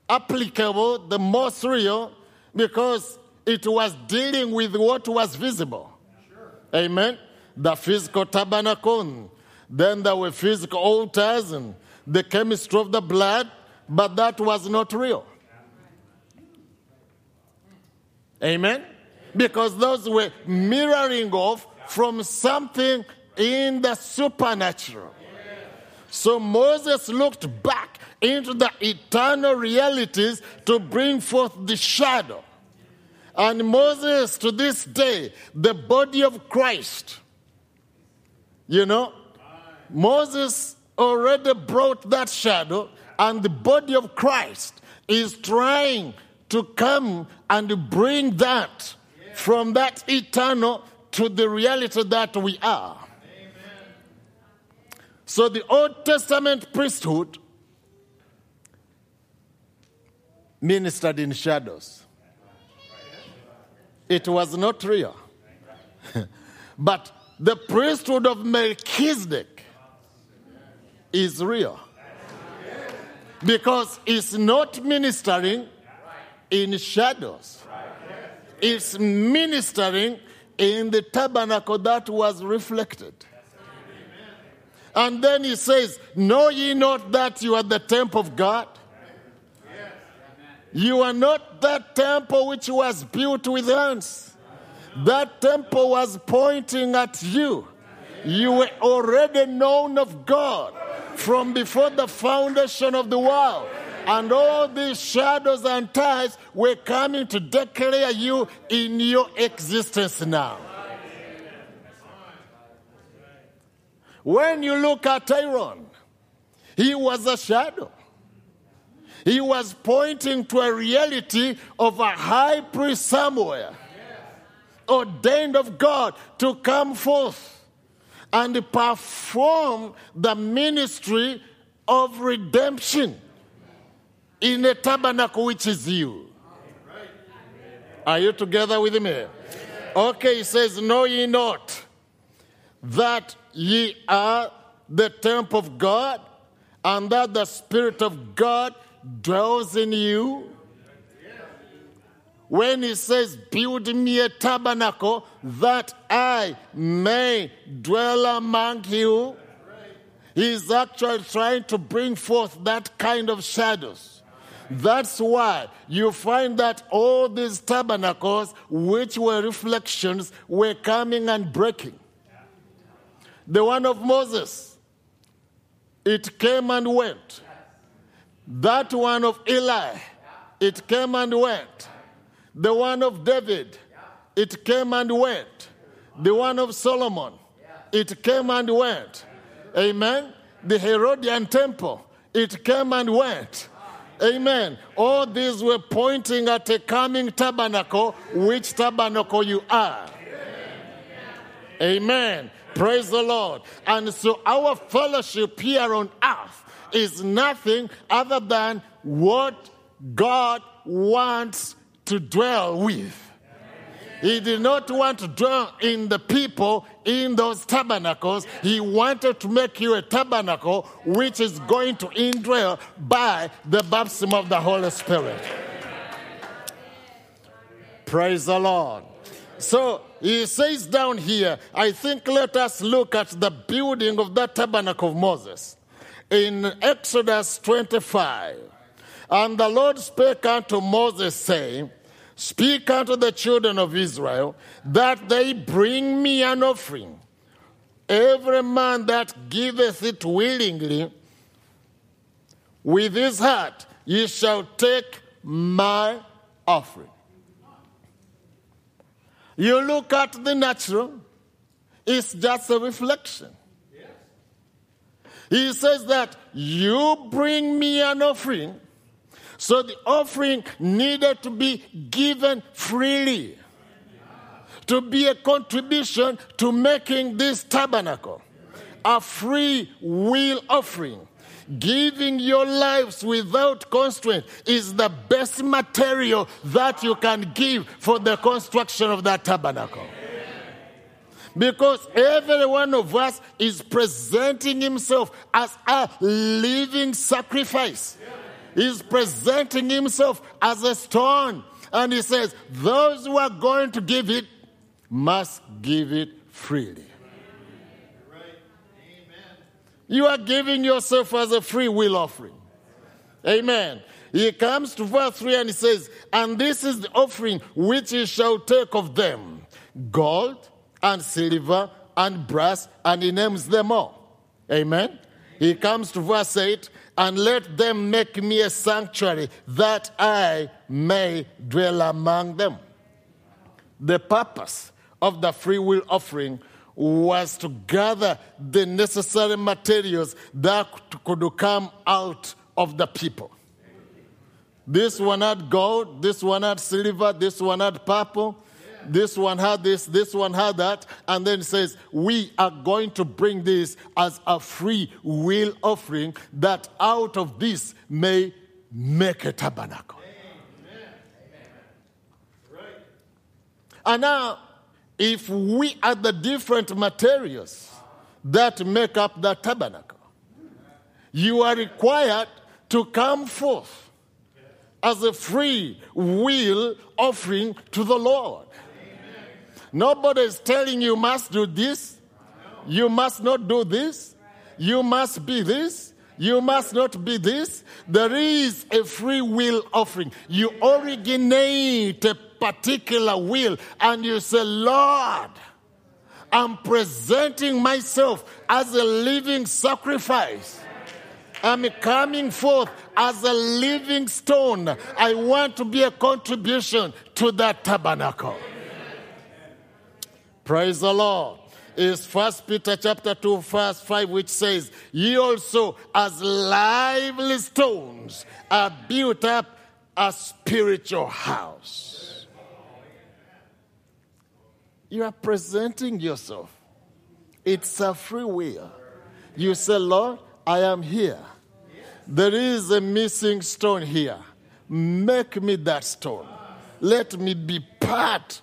applicable, the most real, because it was dealing with what was visible. Amen. The physical tabernacle, then there were physical altars and the chemistry of the blood, but that was not real. Amen? Because those were mirroring off from something in the supernatural. So Moses looked back into the eternal realities to bring forth the shadow. And Moses, to this day, the body of Christ, you know, Moses already brought that shadow, and the body of Christ is trying to come and bring that from that eternal to the reality that we are. So the Old Testament priesthood ministered in shadows. It was not real. but the priesthood of Melchizedek is real. Because it's not ministering in shadows, it's ministering in the tabernacle that was reflected. And then he says, Know ye not that you are the temple of God? You are not that temple which was built with hands. That temple was pointing at you. You were already known of God from before the foundation of the world. And all these shadows and ties were coming to declare you in your existence now. When you look at Aaron, he was a shadow. He was pointing to a reality of a high priest somewhere, ordained of God to come forth and perform the ministry of redemption in a tabernacle which is you. Are you together with me? Okay, he says, Know ye not that ye are the temple of God, and that the Spirit of God dwells in you? When he says, Build me a tabernacle that I may dwell among you, he's actually trying to bring forth that kind of shadows. That's why you find that all these tabernacles, which were reflections, were coming and breaking. The one of Moses, it came and went. That one of Eli, it came and went. The one of David, it came and went. The one of Solomon, it came and went. Amen. The Herodian temple, it came and went. Amen. All these were pointing at a coming tabernacle, which tabernacle you are. Amen. Praise the Lord. And so our fellowship here on earth is nothing other than what God wants to dwell with. He did not want to dwell in the people in those tabernacles. He wanted to make you a tabernacle which is going to indwell by the baptism of the Holy Spirit. Praise the Lord. So he says down here, I think let us look at the building of that tabernacle of Moses in Exodus 25. And the Lord spake unto Moses, saying, Speak unto the children of Israel that they bring me an offering. Every man that giveth it willingly with his heart, ye shall take my offering. You look at the natural, it's just a reflection. He says that you bring me an offering. So the offering needed to be given freely, to be a contribution to making this tabernacle. A free will offering. Giving your lives without constraint is the best material that you can give for the construction of that tabernacle. Because every one of us is presenting himself as a living sacrifice. He's presenting himself as a stone. And he says, Those who are going to give it must give it freely. You are giving yourself as a free will offering. Amen. He comes to verse 3 and he says, And this is the offering which ye shall take of them gold and silver and brass, and he names them all. Amen. He comes to verse 8, and let them make me a sanctuary that I may dwell among them. The purpose of the free will offering was to gather the necessary materials that could come out of the people. This one had gold, this one had silver, this one had purple, this one had this, this one had that, and then says, We are going to bring this as a free will offering that out of this may make a tabernacle. And now, if we are the different materials that make up the tabernacle, you are required to come forth as a free will offering to the Lord. Nobody is telling you must do this, you must not do this, you must be this, you must not be this. There is a free will offering. You originate a particular will and you say, Lord, I'm presenting myself as a living sacrifice. I'm coming forth as a living stone. I want to be a contribution to that tabernacle. Praise the Lord. Is First Peter chapter 2, verse 5, which says, Ye also, as lively stones, are built up a spiritual house. You are presenting yourself. It's a free will. You say, Lord, I am here. There is a missing stone here. Make me that stone. Let me be part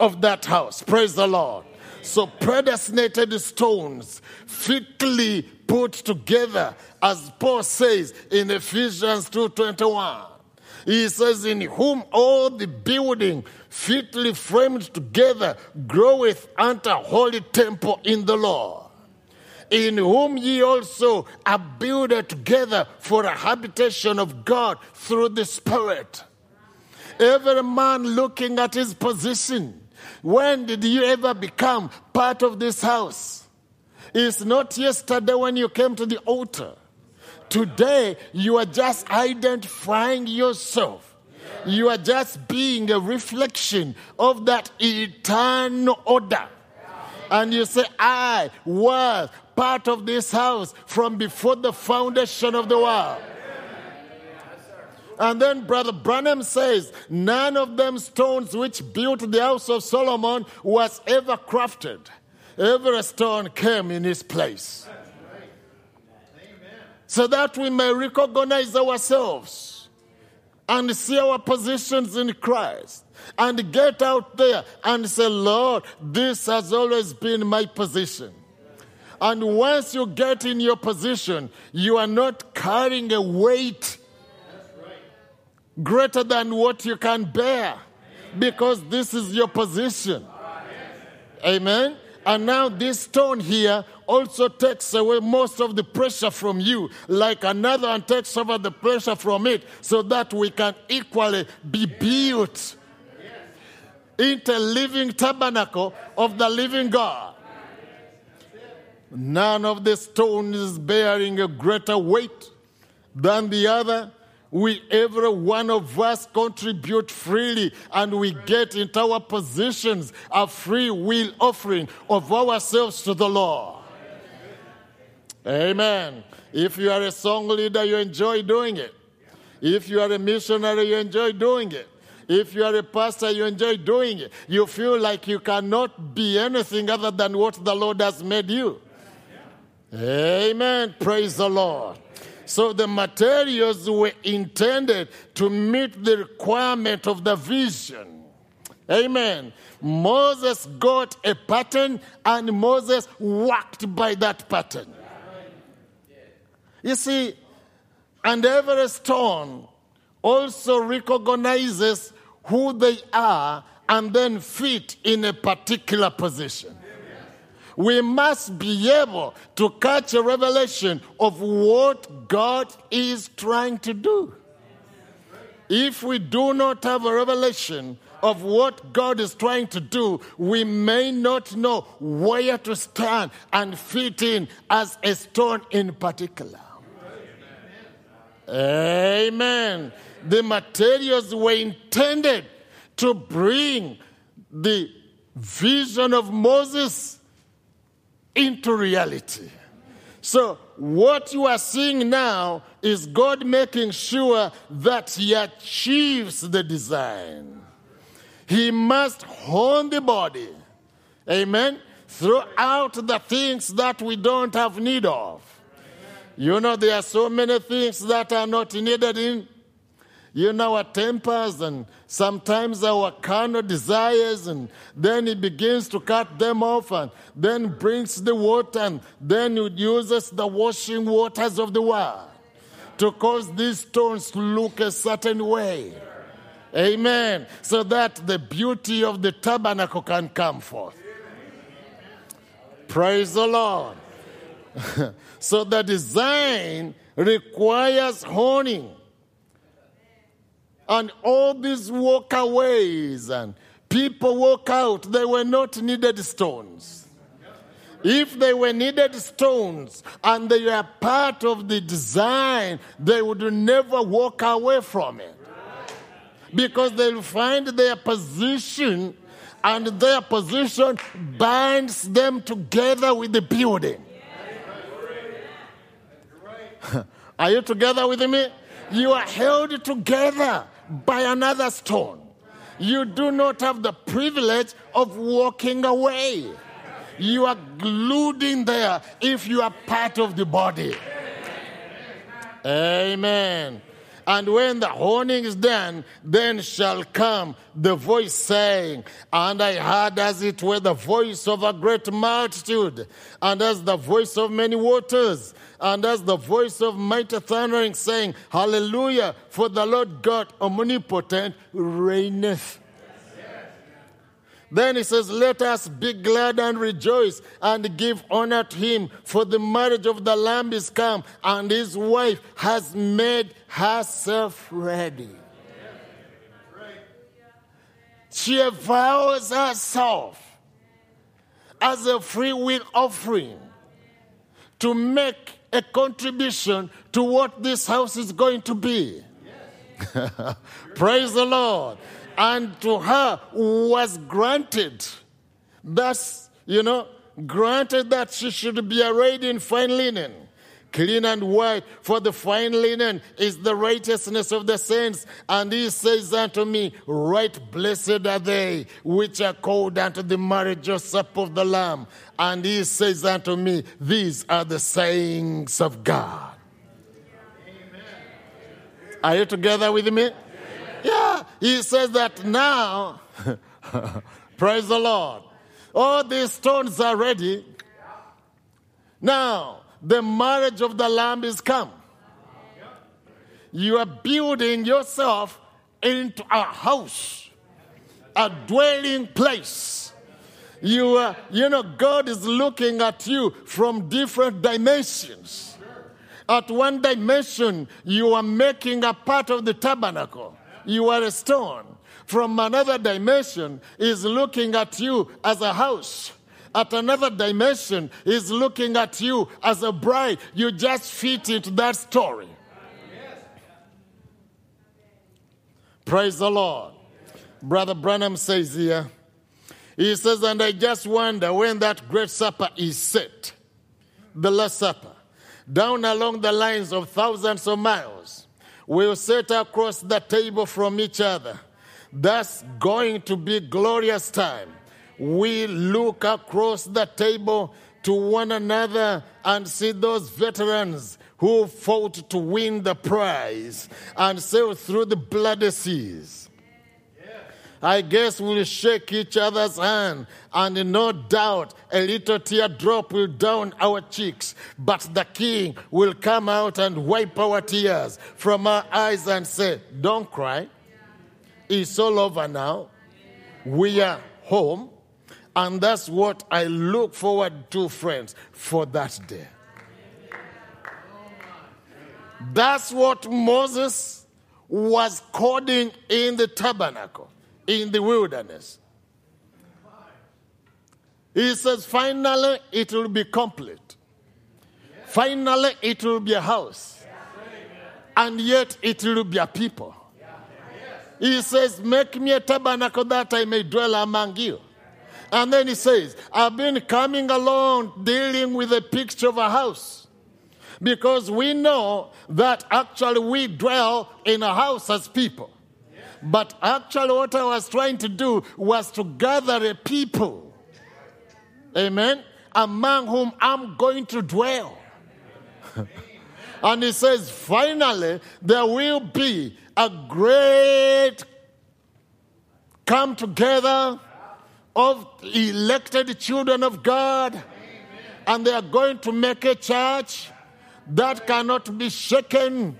of that house. Praise the Lord. So predestinated stones fitly put together, as Paul says in Ephesians 2:21. He says, In whom all the building fitly framed together groweth unto a holy temple in the Lord in whom ye also are builded together for a habitation of God through the Spirit. Every man looking at his position. When did you ever become part of this house? It's not yesterday when you came to the altar. Today, you are just identifying yourself. You are just being a reflection of that eternal order. And you say, I was part of this house from before the foundation of the world. And then Brother Branham says, None of them stones which built the house of Solomon was ever crafted. Every stone came in its place. So that we may recognize ourselves and see our positions in Christ and get out there and say, Lord, this has always been my position. And once you get in your position, you are not carrying a weight greater than what you can bear because this is your position. Amen. And now this stone here also takes away most of the pressure from you, like another one takes over the pressure from it, so that we can equally be built into a living tabernacle of the living God. None of the stones is bearing a greater weight than the other. We, every one of us, contribute freely and we get into our positions a free will offering of ourselves to the Lord. Amen. If you are a song leader, you enjoy doing it. If you are a missionary, you enjoy doing it. If you are a pastor, you enjoy doing it. You feel like you cannot be anything other than what the Lord has made you. Amen. Praise the Lord. So the materials were intended to meet the requirement of the vision. Amen. Moses got a pattern and Moses worked by that pattern. You see, and every stone also recognizes who they are and then fit in a particular position. We must be able to catch a revelation of what God is trying to do. If we do not have a revelation of what God is trying to do, we may not know where to stand and fit in as a stone in particular. Amen. The materials were intended to bring the vision of Moses into reality. So, what you are seeing now is God making sure that He achieves the design. He must hone the body. Amen. Throughout the things that we don't have need of. You know, there are so many things that are not needed in you know, our tempers and sometimes our carnal desires, and then he begins to cut them off and then brings the water and then he uses the washing waters of the world to cause these stones to look a certain way. Amen. So that the beauty of the tabernacle can come forth. Praise the Lord. so the design requires honing. And all these walkaways and people walk out, they were not needed stones. If they were needed stones and they are part of the design, they would never walk away from it. Because they'll find their position and their position binds them together with the building. Are you together with me? You are held together by another stone. You do not have the privilege of walking away. You are glued in there if you are part of the body. Amen. And when the honing is done, then shall come the voice saying, And I heard as it were the voice of a great multitude, and as the voice of many waters, and as the voice of mighty thundering, saying, Hallelujah, for the Lord God omnipotent reigneth. Then he says, Let us be glad and rejoice and give honor to him, for the marriage of the Lamb is come, and his wife has made herself ready. She vows herself as a free will offering to make a contribution to what this house is going to be. Praise the Lord and to her was granted. Thus, you know, granted that she should be arrayed in fine linen, clean and white, for the fine linen is the righteousness of the saints. And he says unto me, Right blessed are they which are called unto the marriage of supper of the Lamb. And he says unto me, These are the sayings of God. Amen. Are you together with me? Yeah, he says that now, praise the Lord, all these stones are ready. Now, the marriage of the Lamb is come. You are building yourself into a house, a dwelling place. You are, you know, God is looking at you from different dimensions. At one dimension, you are making a part of the tabernacle you are a stone. From another dimension is looking at you as a house. At another dimension is looking at you as a bride. You just fit into that story. Praise the Lord. Brother Branham says here, he says, and I just wonder when that great supper is set, the Last Supper, down along the lines of thousands of miles will sit across the table from each other. That's going to be glorious time. We look across the table to one another and see those veterans who fought to win the prize and sailed through the bloody seas. I guess we'll shake each other's hand, and no doubt a little teardrop will down our cheeks. But the king will come out and wipe our tears from our eyes and say, Don't cry. It's all over now. We are home. And that's what I look forward to, friends, for that day. That's what Moses was coding in the tabernacle, in the wilderness. He says, finally, it will be complete. Finally, it will be a house. And yet, it will be a people. He says, Make me a tabernacle that I may dwell among you. And then he says, I've been coming along dealing with a picture of a house. Because we know that actually we dwell in a house as people. But actually, what I was trying to do was to gather a people. Amen. Among whom I'm going to dwell. and he says, finally, there will be a great come together of elected children of God, and they are going to make a church that cannot be shaken,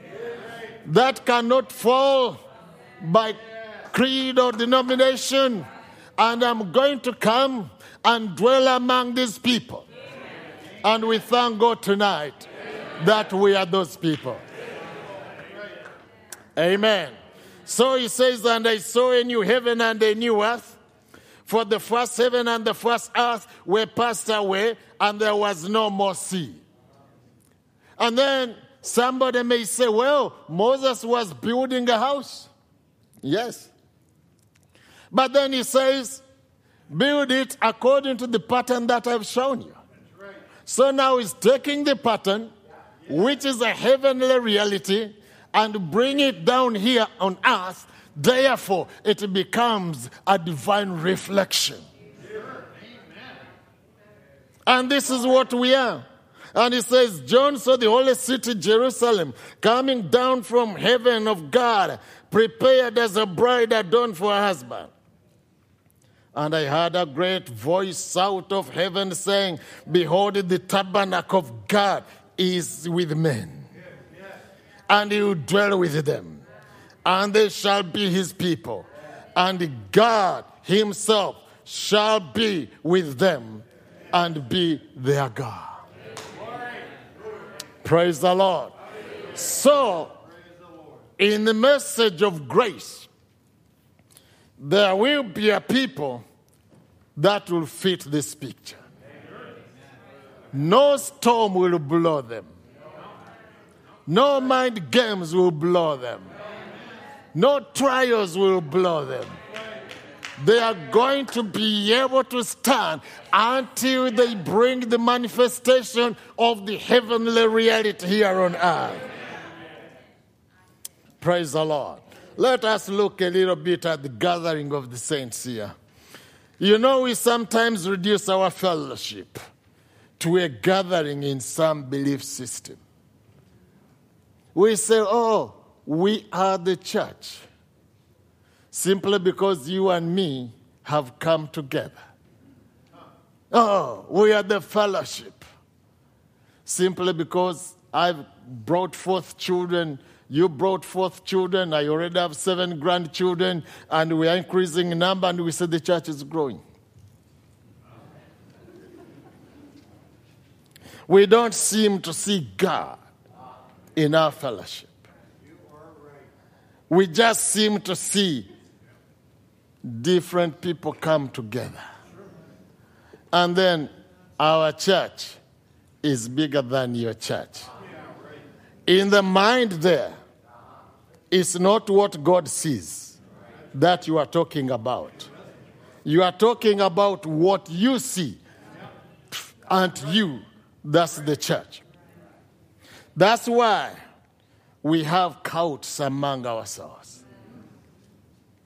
that cannot fall by creed or denomination. And I'm going to come and dwell among these people. And we thank God tonight that we are those people. Amen. So he says, And I saw a new heaven and a new earth. For the first heaven and the first earth were passed away, and there was no more sea. And then somebody may say, Well, Moses was building a house. Yes. But then he says, Build it according to the pattern that I've shown you. So now he's taking the pattern, which is a heavenly reality, and bring it down here on earth. Therefore, it becomes a divine reflection. And this is what we are. And he says, John saw the holy city, Jerusalem, coming down from heaven of God, prepared as a bride adorned for her husband. And I heard a great voice out of heaven saying, Behold, the tabernacle of God is with men, and he will dwell with them, and they shall be his people, and God himself shall be with them and be their God. Praise the Lord. So, in the message of grace, there will be a people that will fit this picture. No storm will blow them. No mind games will blow them. No trials will blow them. They are going to be able to stand until they bring the manifestation of the heavenly reality here on earth. Praise the Lord. Let us look a little bit at the gathering of the saints here. You know, we sometimes reduce our fellowship to a gathering in some belief system. We say, oh, we are the church, simply because you and me have come together. Oh, we are the fellowship, simply because I've brought forth children you brought forth children. I already have seven grandchildren, and we are increasing in number, and we say the church is growing. We don't seem to see God in our fellowship. We just seem to see different people come together. And then our church is bigger than your church. In the mind, there is not what God sees that you are talking about. You are talking about what you see, and you, that's the church. That's why we have cults among ourselves.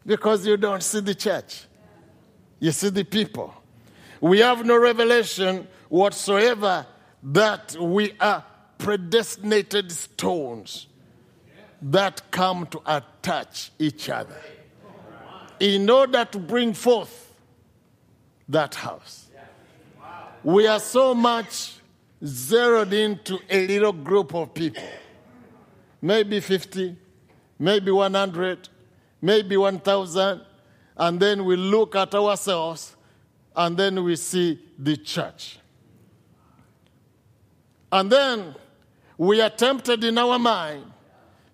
Because you don't see the church, you see the people. We have no revelation whatsoever that we are predestinated stones that come to attach each other. in order to bring forth that house. We are so much zeroed into a little group of people. Maybe 50, maybe 100, maybe 1,000. And then we look at ourselves and then we see the church. And then we are tempted in our mind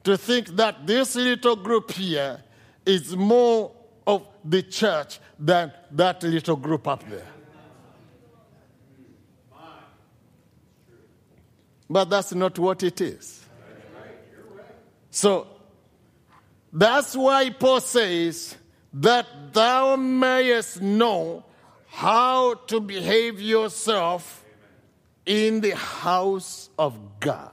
to think that this little group here is more of the church than that little group up there. But that's not what it is. So that's why Paul says that thou mayest know how to behave yourself in the house of God.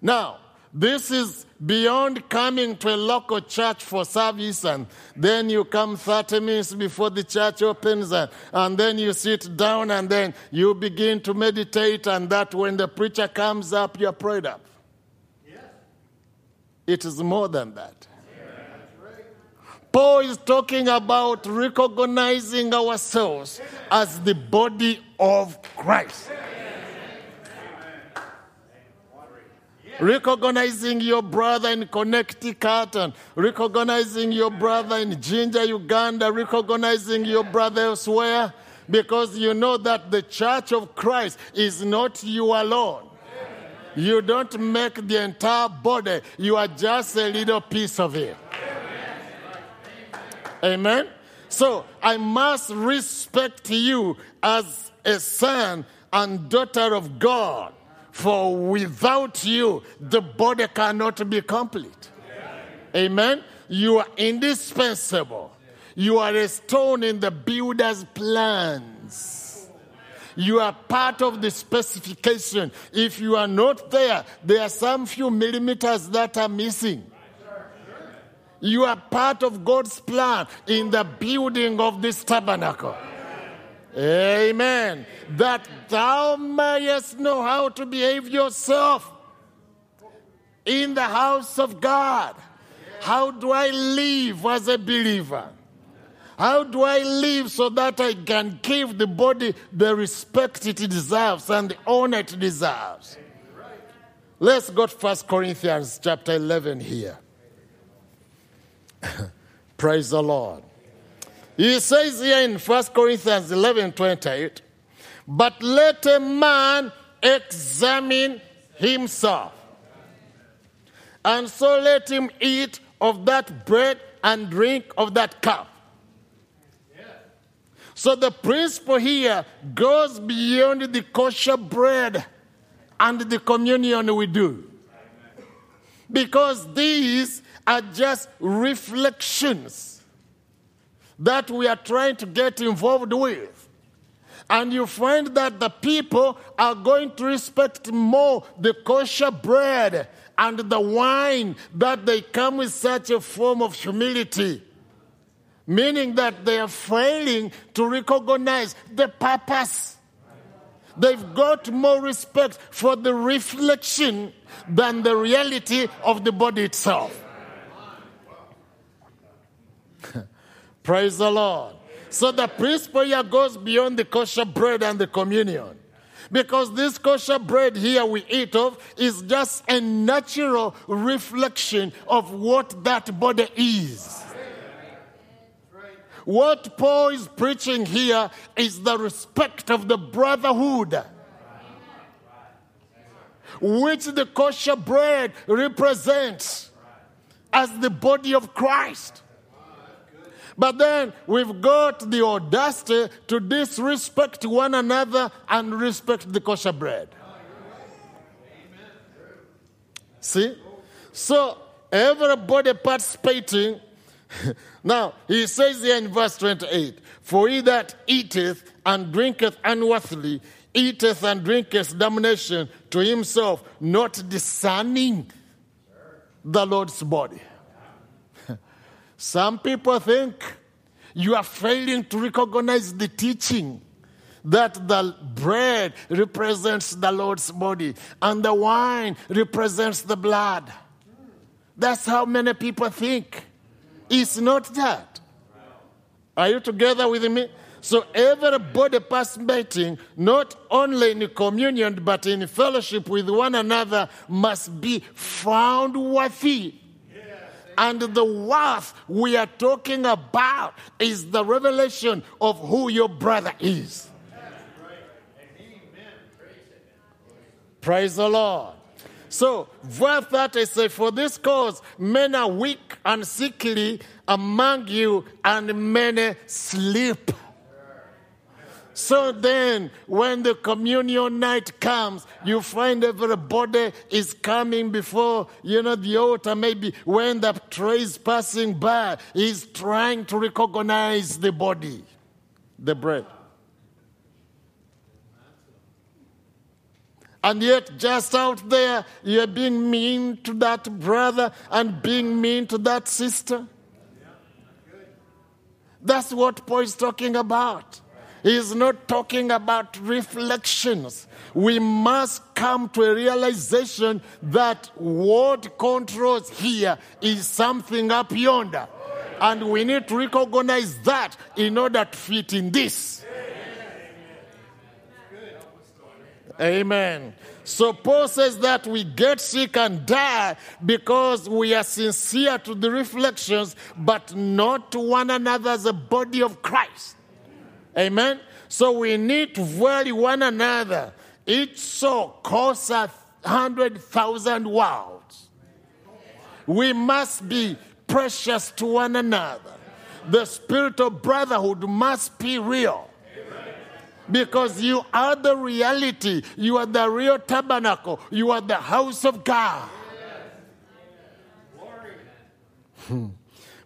Now, this is beyond coming to a local church for service and then you come 30 minutes before the church opens and, and then you sit down and then you begin to meditate and that when the preacher comes up, you're prayed up. It is more than that. Paul is talking about recognizing ourselves as the body of Christ. Recognizing your brother in Connecticut and recognizing your brother in Jinja, Uganda, recognizing your brother elsewhere, because you know that the church of Christ is not you alone. You don't make the entire body, you are just a little piece of it. Amen. So I must respect you as a son and daughter of God. For without you, the body cannot be complete. Amen. You are indispensable. You are a stone in the builder's plans. You are part of the specification. If you are not there, there are some few millimeters that are missing. You are part of God's plan in the building of this tabernacle. Amen. That thou mayest know how to behave yourself in the house of God. How do I live as a believer? How do I live so that I can give the body the respect it deserves and the honor it deserves? Let's go to 1 Corinthians chapter 11 here. Praise the Lord. He says here in 1 Corinthians 11 28, but let a man examine himself. And so let him eat of that bread and drink of that cup. So the principle here goes beyond the kosher bread and the communion we do. Because these are just reflections that we are trying to get involved with. And you find that the people are going to respect more the kosher bread and the wine that they come with such a form of humility. Meaning that they are failing to recognize the purpose. They've got more respect for the reflection than the reality of the body itself. Praise the Lord. So the principle here goes beyond the kosher bread and the communion. Because this kosher bread here we eat of is just a natural reflection of what that body is. What Paul is preaching here is the respect of the brotherhood, which the kosher bread represents as the body of Christ. But then we've got the audacity to disrespect one another and respect the kosher bread. See? So everybody participating. Now, he says here in verse 28 For he that eateth and drinketh unworthily eateth and drinketh damnation to himself, not discerning the Lord's body. Some people think you are failing to recognize the teaching that the bread represents the Lord's body and the wine represents the blood. That's how many people think. It's not that. Are you together with me? So everybody participating, not only in communion, but in fellowship with one another, must be found worthy. And the worth we are talking about is the revelation of who your brother is. Praise the Lord. So, verse 30 says, For this cause men are weak and sickly among you, and many sleep. So then, when the communion night comes, you find everybody is coming before, you know, the altar. Maybe when the tray is passing by, he's trying to recognize the body, the bread. And yet, just out there, you're being mean to that brother and being mean to that sister. That's what Paul is talking about. He's not talking about reflections. We must come to a realization that what controls here is something up yonder. And we need to recognize that in order to fit in this. Amen. Says that we get sick and die because we are sincere to the reflections, but not to one another as a body of Christ. Amen. So we need to value one another. Each soul costs a hundred thousand worlds. We must be precious to one another. The spirit of brotherhood must be real. Because you are the reality. You are the real tabernacle. You are the house of God. Hmm.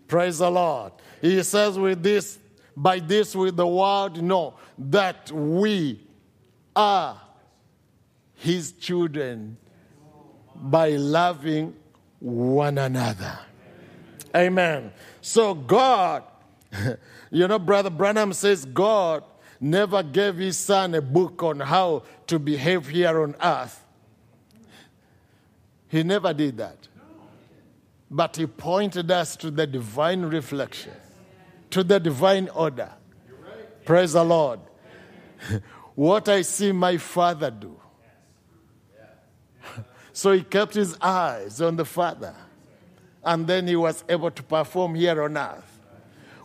Praise the Lord. He says, with this, by this with the world know that we are his children by loving one another. Amen. So God, you know, Brother Branham says God never gave his son a book on how to behave here on earth. He never did that. But he pointed us to the divine reflection, to the divine order. Praise the Lord. what I see my father do. So he kept his eyes on the Father. And then he was able to perform here on earth.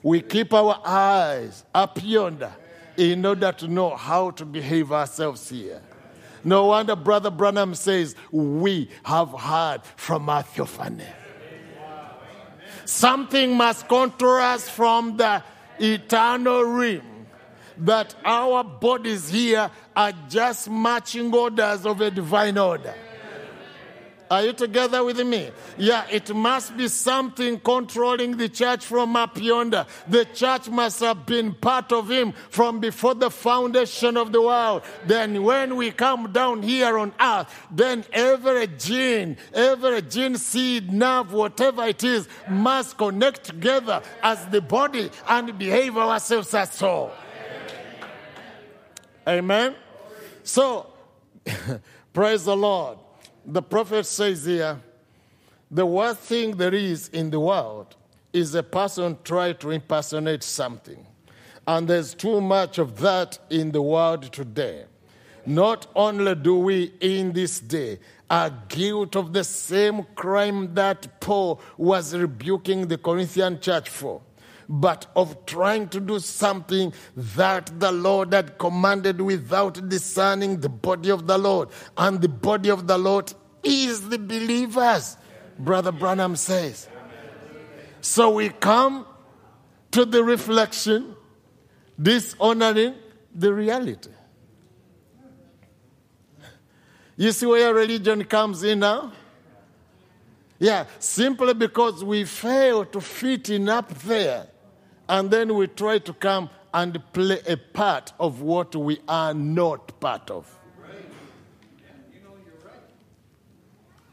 We keep our eyes up yonder in order to know how to behave ourselves here. No wonder Brother Branham says, We have heard from our theophany. Something must control us from the eternal realm that our bodies here are just marching orders of a divine order. Are you together with me? Yeah, it must be something controlling the church from up yonder. The church must have been part of Him from before the foundation of the world. Then, when we come down here on earth, then every gene, every gene, seed, nerve, whatever it is, must connect together as the body and behave ourselves as so. Amen. So, praise the Lord. The prophet says here, the worst thing there is in the world is a person try to impersonate something. And there's too much of that in the world today. Not only do we in this day are guilty of the same crime that Paul was rebuking the Corinthian church for, but of trying to do something that the Lord had commanded without discerning the body of the Lord. And the body of the Lord is the believers, Brother Branham says. So we come to the reflection, dishonoring the reality. You see where religion comes in now? Yeah, simply because we fail to fit in up there, and then we try to come and play a part of what we are not part of.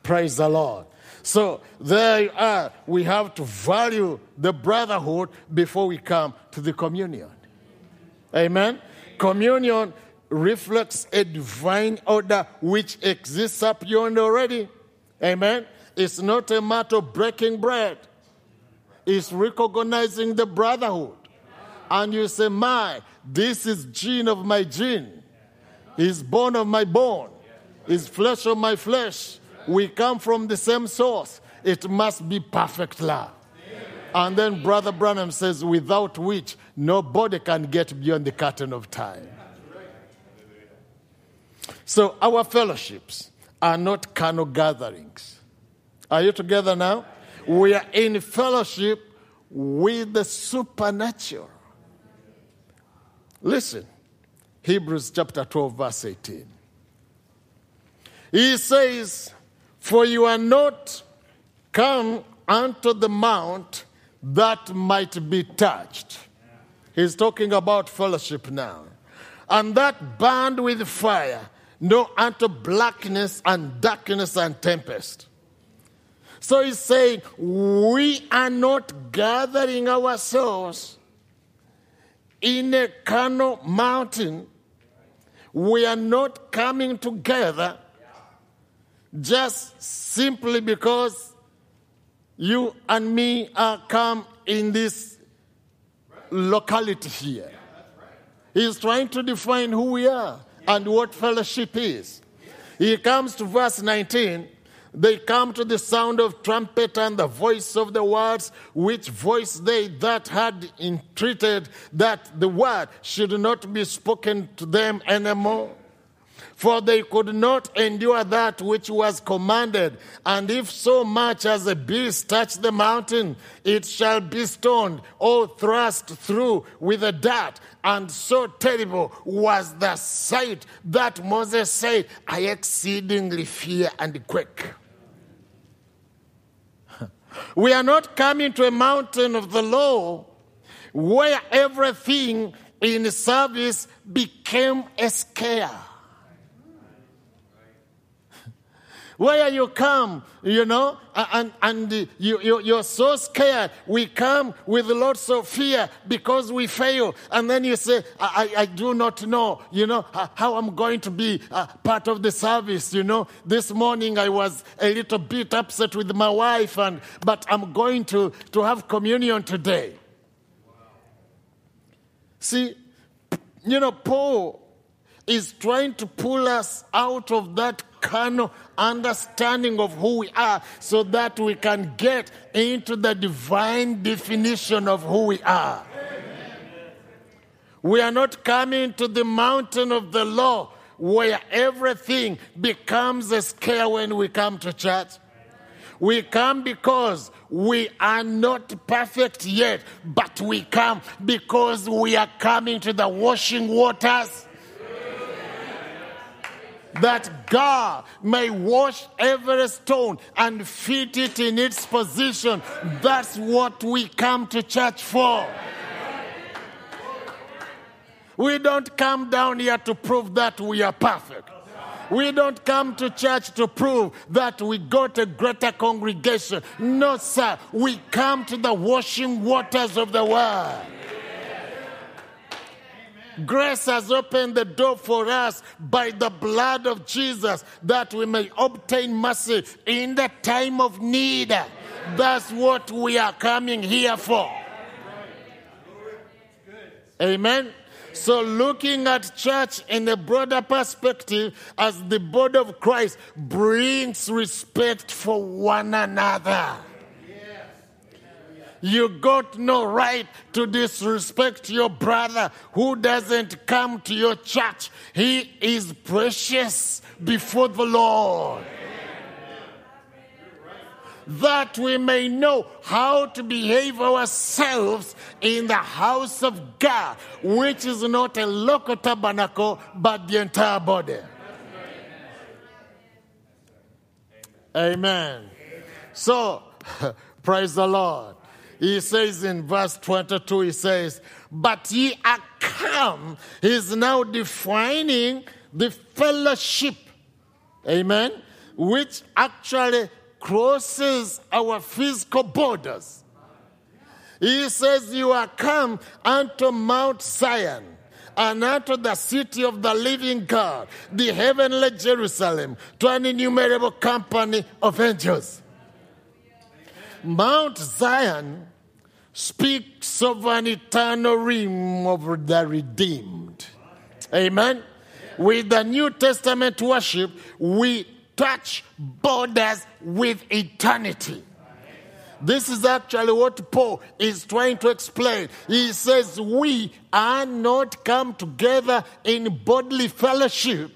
Praise the Lord. So there you are. We have to value the brotherhood before we come to the communion. Amen. Communion reflects a divine order which exists up yonder already. Amen. It's not a matter of breaking bread. it's recognizing the brotherhood. And you say, My, this is gene of my gene, is bone of my bone, is flesh of my flesh. We come from the same source. It must be perfect love. And then Brother Branham says, without which nobody can get beyond the curtain of time. So our fellowships are not carnal gatherings. Are you together now? We are in fellowship with the supernatural. Listen, Hebrews chapter 12, verse 18. He says, For you are not come unto the mount that might be touched. He's talking about fellowship now. And that burned with fire, no unto blackness and darkness and tempest. So he's saying, we are not gathering ourselves in a carnal mountain. We are not coming together just simply because you and me are come in this locality here. He's trying to define who we are and what fellowship is. He comes to verse 19. They come to the sound of trumpet and the voice of the words, which voice they that had entreated that the word should not be spoken to them anymore. For they could not endure that which was commanded. And if so much as a beast touch the mountain, it shall be stoned or thrust through with a dart. And so terrible was the sight that Moses said, I exceedingly fear and quake. We are not coming to a mountain of the law where everything in service became a scare. Where you come, you know, and, and you, you, you're so scared. We come with lots of fear because we fail. And then you say, I, I do not know, you know, uh, how I'm going to be uh, part of the service. You know, this morning I was a little bit upset with my wife, and, but I'm going to, to have communion today. See, you know, Paul is trying to pull us out of that carnal understanding of who we are so that we can get into the divine definition of who we are. We are not coming to the mountain of the law where everything becomes a scare when we come to church. We come because we are not perfect yet, but we come because we are coming to the washing waters that God may wash every stone and fit it in its position. That's what we come to church for. We don't come down here to prove that we are perfect. We don't come to church to prove that we got a greater congregation. No, sir. We come to the washing waters of the world. Grace has opened the door for us by the blood of Jesus that we may obtain mercy in the time of need. That's what we are coming here for. Amen. So, looking at church in a broader perspective as the body of Christ brings respect for one another. You got no right to disrespect your brother who doesn't come to your church. He is precious before the Lord. That we may know how to behave ourselves in the house of God, which is not a local tabernacle, but the entire body. Amen. So, praise the Lord he says in verse 22, he says, But ye are come. He's now defining the fellowship. Amen. Which actually crosses our physical borders. He says, You are come unto Mount Zion and unto the city of the living God, the heavenly Jerusalem, to an innumerable company of angels. Mount Zion speaks of an eternal realm of the redeemed. Amen. With the New Testament worship, we touch borders with eternity. This is actually what Paul is trying to explain. He says, We are not come together in bodily fellowship,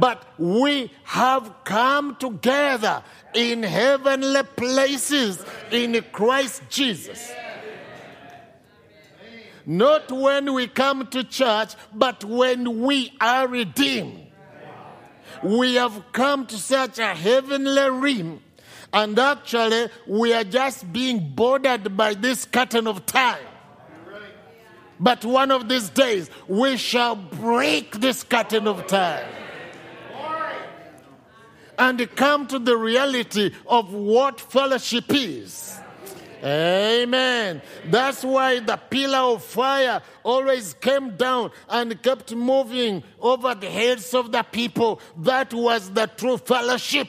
but we have come together in heavenly places in Christ Jesus. Not when we come to church, but when we are redeemed. We have come to such a heavenly realm, and actually, we are just being bordered by this curtain of time. But one of these days, we shall break this curtain of time and come to the reality of what fellowship is. Amen. That's why the pillar of fire always came down and kept moving over the heads of the people. That was the true fellowship.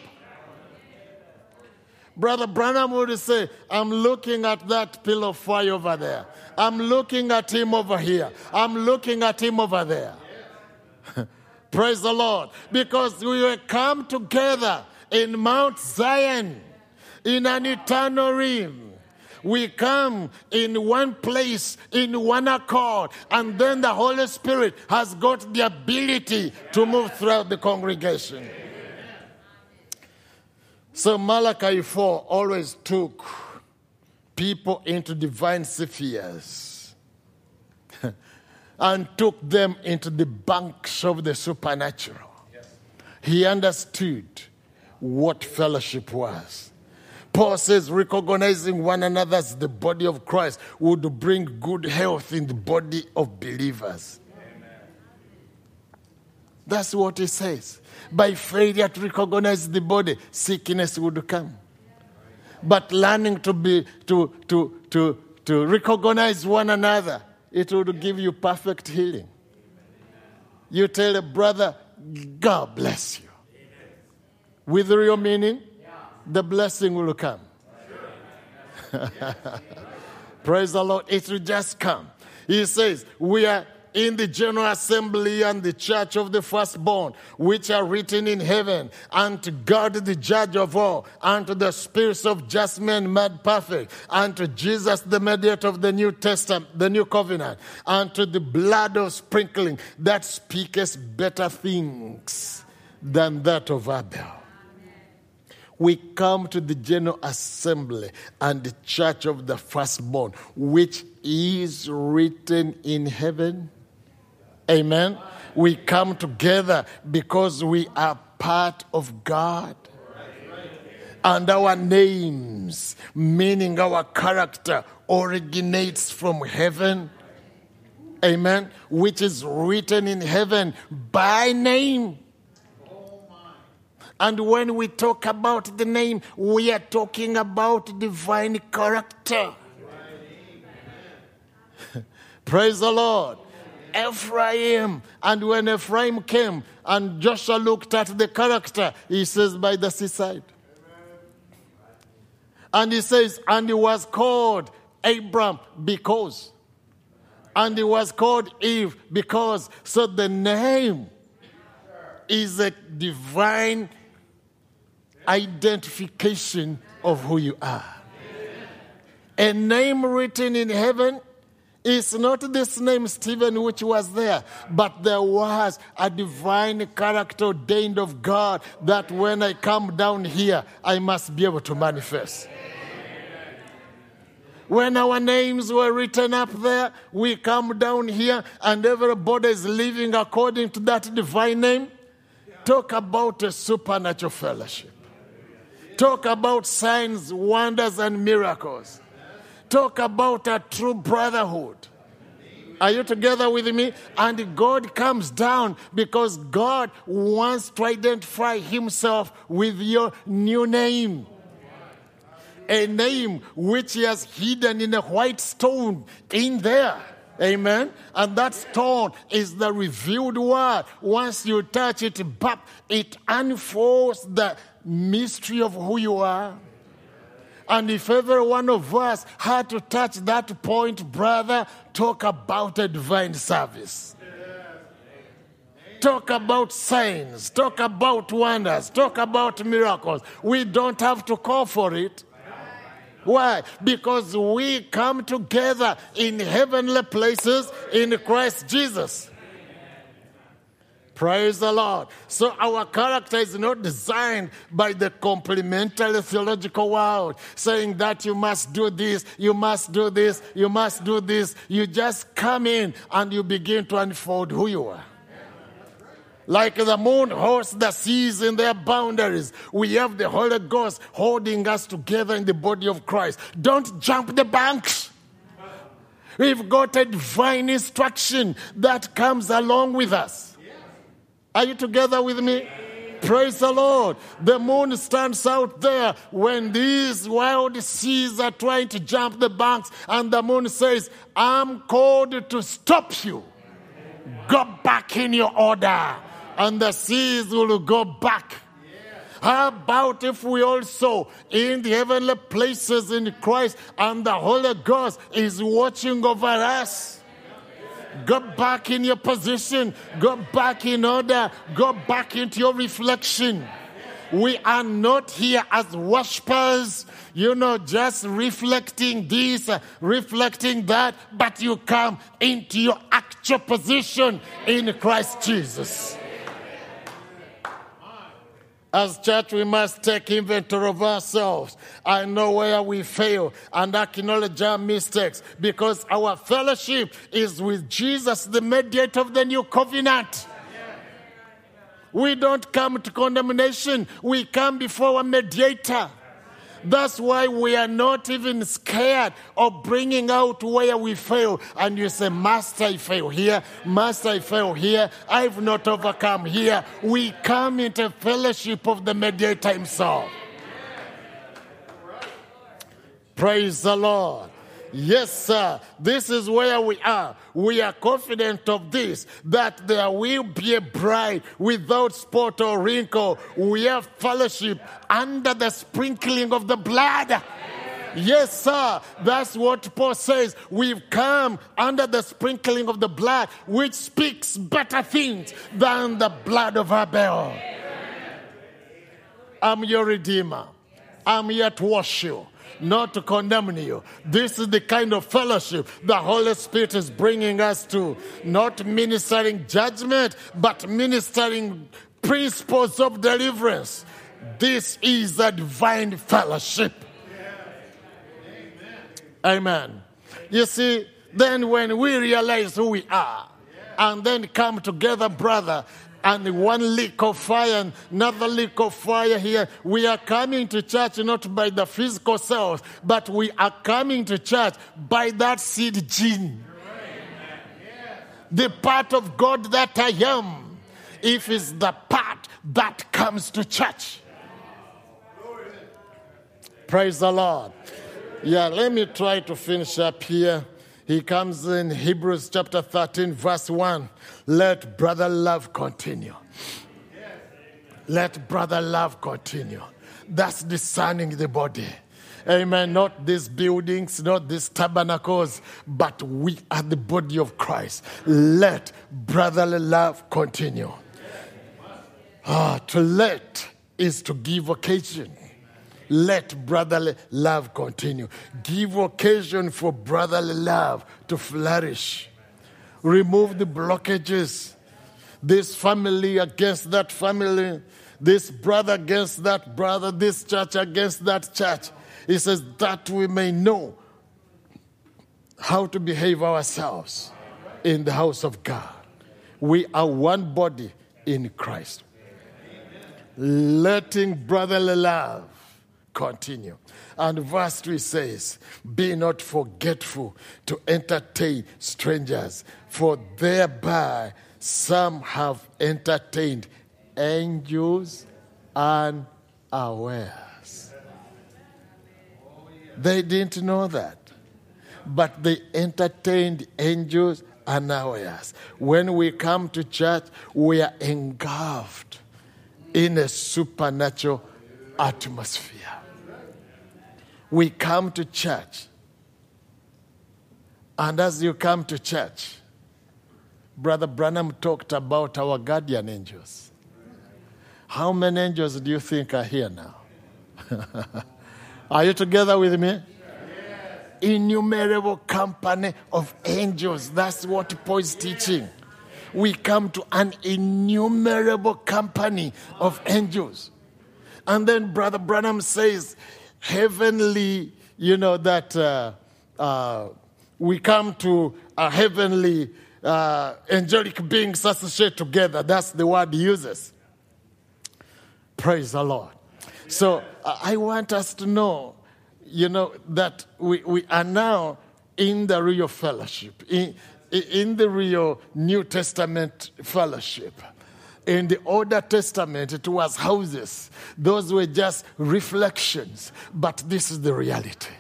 Brother Branham would say, I'm looking at that pillar of fire over there. I'm looking at him over here. I'm looking at him over there. Praise the Lord. Because we were come together in Mount Zion in an eternal realm. We come in one place, in one accord, and then the Holy Spirit has got the ability to move throughout the congregation. So Malachi 4 always took people into divine spheres and took them into the banks of the supernatural. He understood what fellowship was. Paul says, recognizing one another as the body of Christ would bring good health in the body of believers. That's what he says. By failure to recognize the body, sickness would come. But learning to be to to to to recognize one another, it would give you perfect healing. You tell a brother, God bless you. With real meaning, the blessing will come. Praise the Lord. It will just come. He says, We are in the general assembly and the church of the firstborn, which are written in heaven, and to God the judge of all, and to the spirits of just men made perfect, and to Jesus the mediator of the New Testament, the new covenant, and to the blood of sprinkling that speaketh better things than that of Abel we come to the general assembly and the church of the firstborn, which is written in heaven. Amen. We come together because we are part of God. And our names, meaning our character, originates from heaven. Amen. Which is written in heaven by name. And when we talk about the name, we are talking about divine character. Praise the Lord. Ephraim. And when Ephraim came and Joshua looked at the character, he says, by the seaside. And he says, and he was called Abram because. And he was called Eve because. So the name is a divine identification of who you are. A name written in heaven is not this name Stephen which was there, but there was a divine character ordained of God that when I come down here, I must be able to manifest. When our names were written up there, we come down here and everybody is living according to that divine name. Talk about a supernatural fellowship. Talk about signs, wonders, and miracles. Talk about a true brotherhood. Are you together with me? And God comes down because God wants to identify Himself with your new name. A name which He has hidden in a white stone in there. Amen. And that stone is the revealed word. Once you touch it, bap, it unfolds the mystery of who you are. And if every one of us had to touch that point, brother, talk about a divine service. Talk about signs, talk about wonders, talk about miracles. We don't have to call for it. Why? Because we come together in heavenly places in Christ Jesus. Praise the Lord. So our character is not designed by the complementary theological world, saying that you must do this, you must do this, you must do this. You just come in and you begin to unfold who you are. Like the moon holds the seas in their boundaries, we have the Holy Ghost holding us together in the body of Christ. Don't jump the banks. We've got a divine instruction that comes along with us. Are you together with me? Praise the Lord. The moon stands out there when these wild seas are trying to jump the banks, and the moon says, I'm called to stop you. Go back in your order, and the seas will go back. How about if we also in the heavenly places in Christ and the Holy Ghost is watching over us? Go back in your position. Go back in order. Go back into your reflection. We are not here as worshippers, you know, just reflecting this, reflecting that, but you come into your actual position in Christ Jesus. As church, we must take inventory of ourselves. I know where we fail and acknowledge our mistakes because our fellowship is with Jesus, the mediator of the new covenant. We don't come to condemnation, we come before a mediator. That's why we are not even scared of bringing out where we fail. And you say, Master, I fail here. Master, I fail here. I've not overcome here. We come into fellowship of the mediator himself. Praise the Lord. Yes, sir. This is where we are. We are confident of this that there will be a bride without spot or wrinkle. We have fellowship under the sprinkling of the blood. Yes, sir. That's what Paul says. We've come under the sprinkling of the blood, which speaks better things than the blood of Abel. I'm your redeemer. I'm here to wash you not to condemn you. This is the kind of fellowship the Holy Spirit is bringing us to. Not ministering judgment, but ministering principles of deliverance. This is a divine fellowship. Amen. You see, then when we realize who we are, and then come together, brother, and one leak of fire, another leak of fire here. We are coming to church not by the physical self, but we are coming to church by that seed gene. The part of God that I am, if it's the part that comes to church. Praise the Lord. Yeah, let me try to finish up here. He comes in Hebrews chapter 13, verse 1. Let brother love continue. Let brother love continue. That's discerning the body. Amen. Not these buildings, not these tabernacles, but we are the body of Christ. Let brotherly love continue. Ah, to let is to give occasion. Let brotherly love continue. Give occasion for brotherly love to flourish. Remove the blockages. This family against that family, this brother against that brother, this church against that church. He says that we may know how to behave ourselves in the house of God. We are one body in Christ. Letting brotherly love continue. And verse 3 says, Be not forgetful to entertain strangers, for thereby some have entertained angels unawares. They didn't know that, but they entertained angels unawares. When we come to church, we are engulfed in a supernatural atmosphere. We come to church. And as you come to church, Brother Branham talked about our guardian angels. How many angels do you think are here now? are you together with me? Innumerable company of angels. That's what Paul is teaching. We come to an innumerable company of angels. And then Brother Branham says, heavenly, you know, that uh, uh, we come to a heavenly uh, angelic beings associated together. That's the word he uses. Praise the Lord. So I want us to know, you know, that we, we are now in the real fellowship, in, in the real New Testament fellowship. In the Old Testament, it was houses. Those were just reflections. But this is the reality.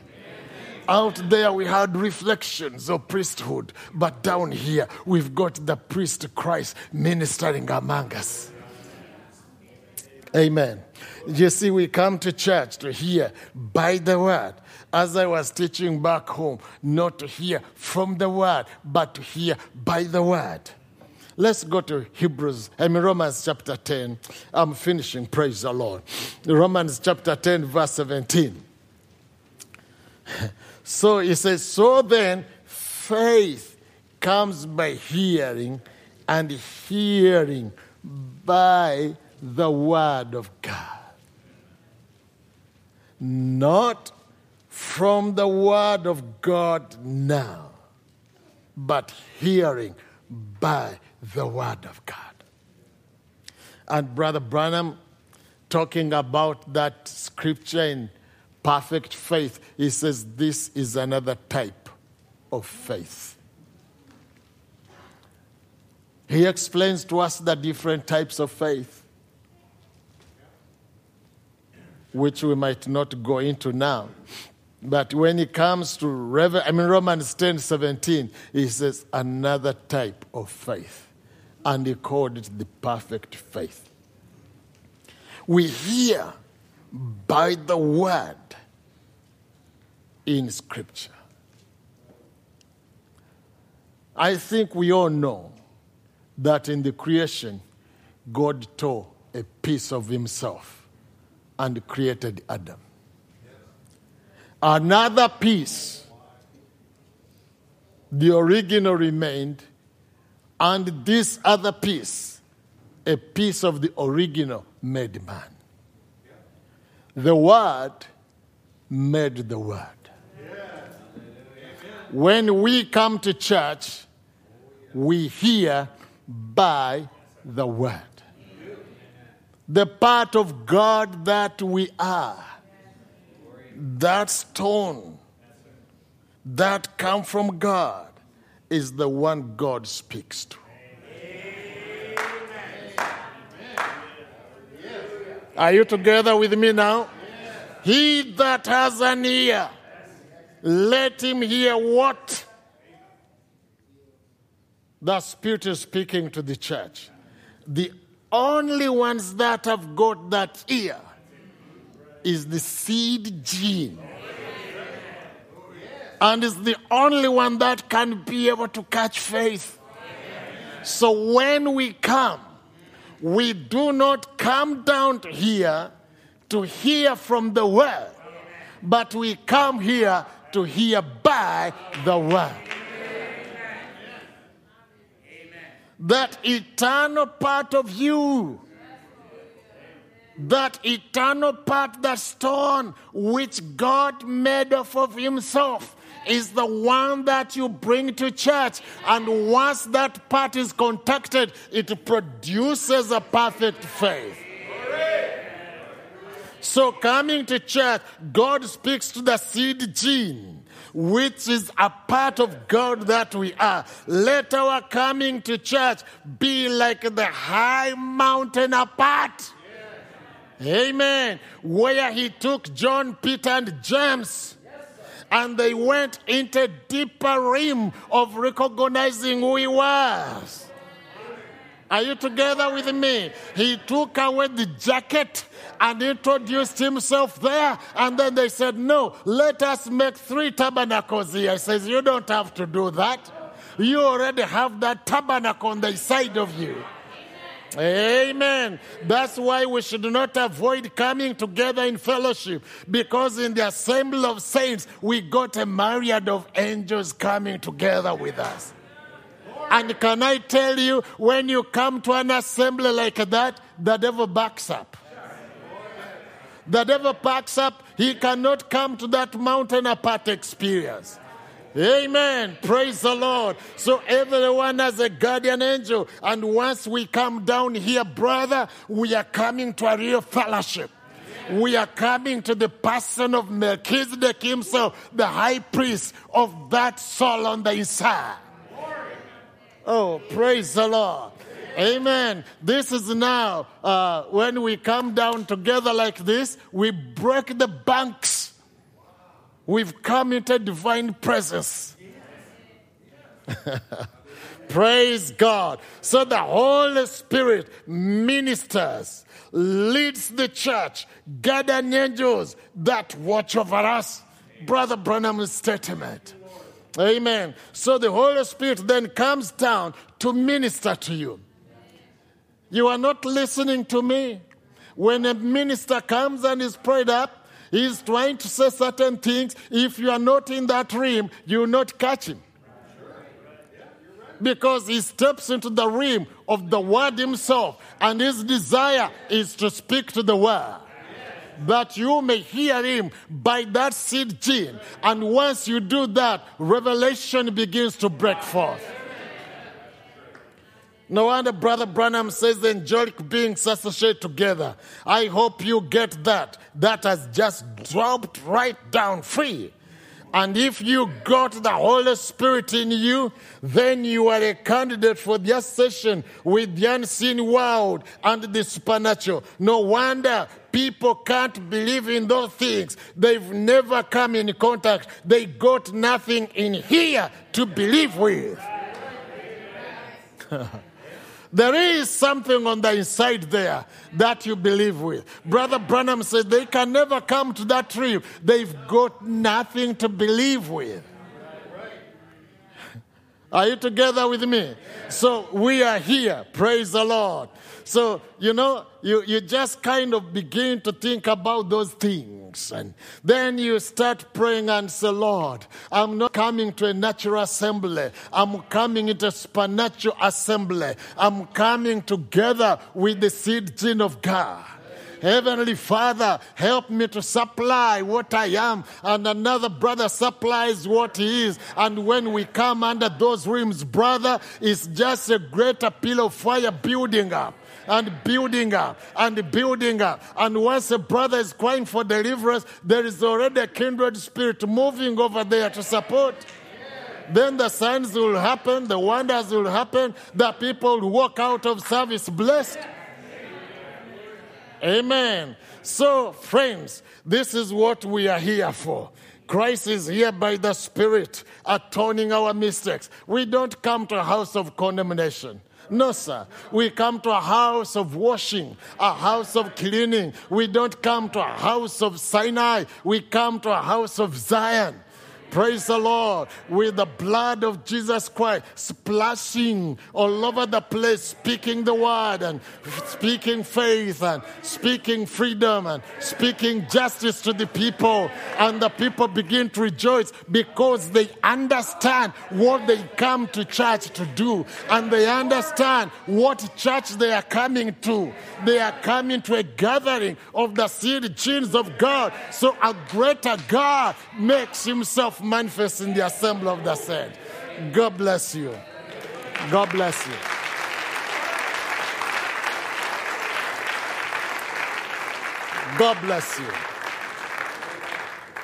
Out there, we had reflections of priesthood. But down here, we've got the priest Christ ministering among us. Amen. You see, we come to church to hear by the word. As I was teaching back home, not to hear from the word, but to hear by the word. Let's go to Hebrews, I mean Romans chapter 10. I'm finishing, praise the Lord. Romans chapter 10, verse 17. So he says, So then faith comes by hearing, and hearing by the word of God. Not from the word of God now, but hearing by the word of God. And Brother Branham, talking about that scripture in perfect faith, he says this is another type of faith. He explains to us the different types of faith, which we might not go into now. But when it comes to Revel- I mean Romans 10 17, he says another type of faith. And he called it the perfect faith. We hear by the word in Scripture. I think we all know that in the creation, God tore a piece of Himself and created Adam. Another piece, the original remained, and this other piece, a piece of the original, made man. The Word made the Word. When we come to church, we hear by the Word. The part of God that we are, that stone that come from God, is the one God speaks to. Are you together with me now? He that has an ear, let him hear what the Spirit is speaking to the church. The only ones that have got that ear is the seed gene. And is the only one that can be able to catch faith. So when we come, we do not come down here to hear from the word, but we come here to hear by the word. That eternal part of you, that eternal part, the stone which God made off of Himself, is the one that you bring to church. And once that part is contacted, it produces a perfect faith. So, coming to church, God speaks to the seed gene, which is a part of God that we are. Let our coming to church be like the high mountain apart. Amen. Where he took John, Peter, and James. And they went into deeper realm of recognizing who he was. Are you together with me? He took away the jacket and introduced himself there. And then they said, No, let us make three tabernacles here. He says, You don't have to do that. You already have that tabernacle on the side of you. Amen. That's why we should not avoid coming together in fellowship because in the assembly of saints, we got a myriad of angels coming together with us. And can I tell you, when you come to an assembly like that, the devil backs up. The devil backs up. He cannot come to that mountain apart experience. Amen. Praise the Lord. So everyone has a guardian angel. And once we come down here, brother, we are coming to a real fellowship. We are coming to the person of Melchizedek himself, the high priest of that soul on the inside. Oh, praise the Lord. Amen. This is now, uh, when we come down together like this, we break the banks. We've come into divine presence. Praise God. So the Holy Spirit ministers, leads the church, guardian angels that watch over us. Brother Branham's statement. Amen. So the Holy Spirit then comes down to minister to you. You are not listening to me. When a minister comes and is prayed up, he's trying to say certain things. If you are not in that realm, you will not catch him. Because he steps into the realm of the word himself, and his desire is to speak to the word that you may hear him by that seed gene. And once you do that, revelation begins to break forth. No wonder Brother Branham says angelic beings associate together. I hope you get that. That has just dropped right down free. And if you got the Holy Spirit in you, then you are a candidate for the session with the unseen world and the supernatural. No wonder people can't believe in those things. They've never come in contact. They got nothing in here to believe with. There is something on the inside there that you believe with. Brother Branham said they can never come to that tree. They've got nothing to believe with. Are you together with me? So we are here. Praise the Lord. So, you know, you, you just kind of begin to think about those things. And then you start praying and say, Lord, I'm not coming to a natural assembly. I'm coming into a supernatural assembly. I'm coming together with the seed gene of God. Heavenly Father, help me to supply what I am, and another brother supplies what he is. And when we come under those rims, brother, it's just a greater pillar of fire building up and building up and building up. And once a brother is crying for deliverance, there is already a kindred spirit moving over there to support. Then the signs will happen, the wonders will happen, the people will walk out of service blessed. Amen. So, friends, this is what we are here for. Christ is here by the Spirit, atoning our mistakes. We don't come to a house of condemnation. No, sir. We come to a house of washing, a house of cleaning. We don't come to a house of Sinai. We come to a house of Zion. Praise the Lord. With the blood of Jesus Christ splashing all over the place, speaking the word and speaking faith and speaking freedom and speaking justice to the people. And the people begin to rejoice because they understand what they come to church to do. And they understand what church they are coming to. They are coming to a gathering of the seed genes of God. So a greater God makes himself manifest in the assembly of the saints. God bless you. God bless you. God bless you.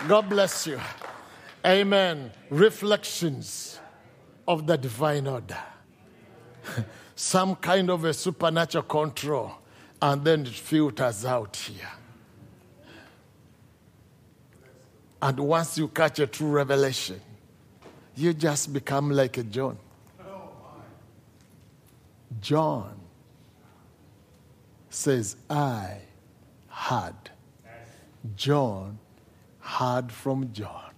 God bless you. Amen. Reflections of the divine order. Some kind of a supernatural control, and then it filters out here. And once you catch a true revelation, you just become like a John. John says, I had. John heard from John.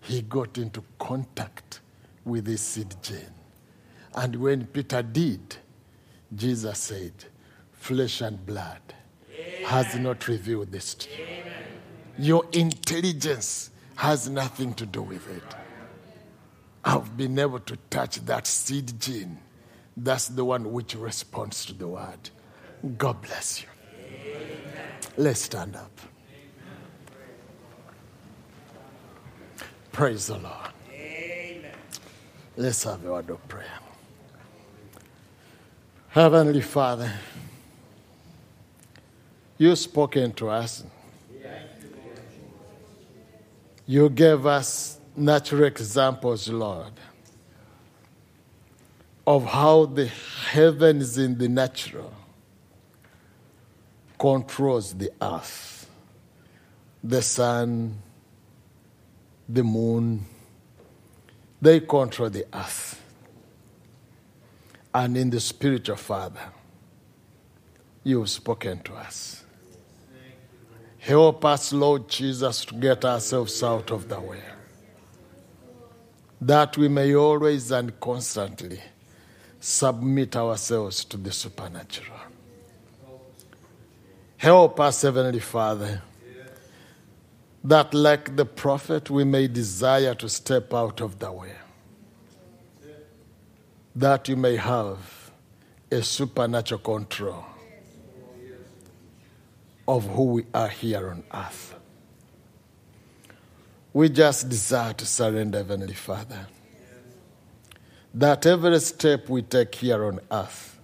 He got into contact with his seed gene. And when Peter did, Jesus said, Flesh and blood has not revealed this to you. Your intelligence has nothing to do with it. I've been able to touch that seed gene. That's the one which responds to the word. God bless you. Let's stand up. Praise the Lord. Let's have a word of prayer. Heavenly Father, you've spoken to us. You gave us natural examples, Lord, of how the heavens in the natural controls the earth, the sun, the moon. They control the earth. And in the spiritual Father, you've spoken to us. Help us, Lord Jesus, to get ourselves out of the way. That we may always and constantly submit ourselves to the supernatural. Help us, Heavenly Father, that like the prophet, we may desire to step out of the way. That you may have a supernatural control of who we are here on earth. We just desire to surrender, Heavenly Father, that every step we take here on earth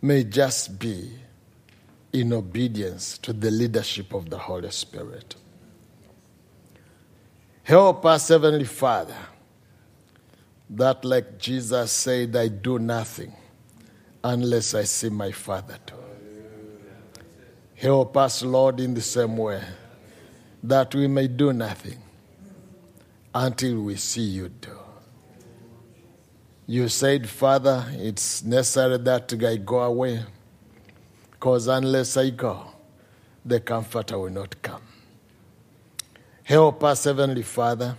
may just be in obedience to the leadership of the Holy Spirit. Help us, Heavenly Father, that like Jesus said, I do nothing unless I see my Father do. Help us, Lord, in the same way that we may do nothing until we see you do. You said, Father, it's necessary that I go away because unless I go, the Comforter will not come. Help us, Heavenly Father,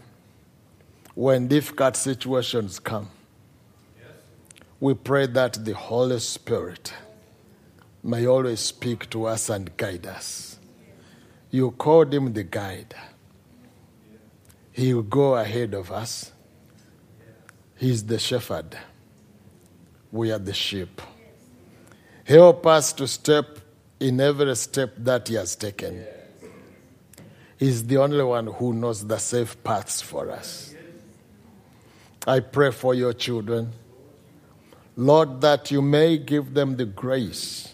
when difficult situations come. We pray that the Holy Spirit may always speak to us and guide us. You called him the guide. He will go ahead of us. He's the shepherd. We are the sheep. Help us to step in every step that He has taken. He's the only one who knows the safe paths for us. I pray for your children, Lord, that you may give them the grace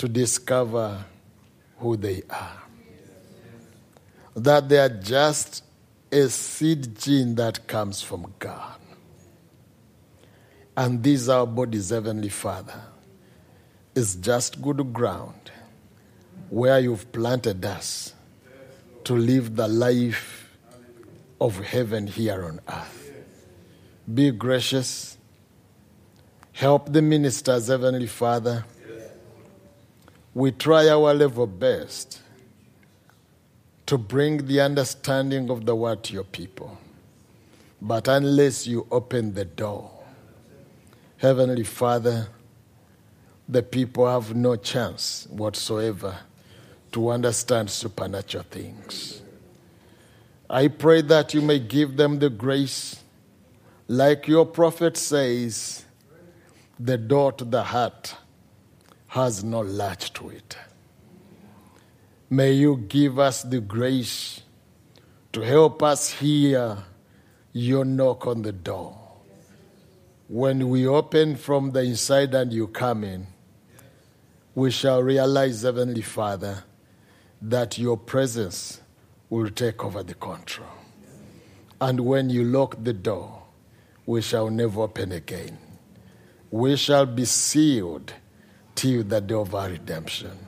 to discover who they are. That they are just a seed gene that comes from God. And these our bodies, Heavenly Father, is just good ground where you've planted us to live the life of heaven here on earth. Be gracious. Help the ministers, Heavenly Father. We try our level best to bring the understanding of the word to your people. But unless you open the door, Heavenly Father, the people have no chance whatsoever to understand supernatural things. I pray that you may give them the grace, like your prophet says, the door to the heart has no latch to it. May you give us the grace to help us hear your knock on the door. When we open from the inside and you come in, we shall realize, Heavenly Father, that your presence will take over the control. And when you lock the door, we shall never open again. We shall be sealed till the day of our redemption.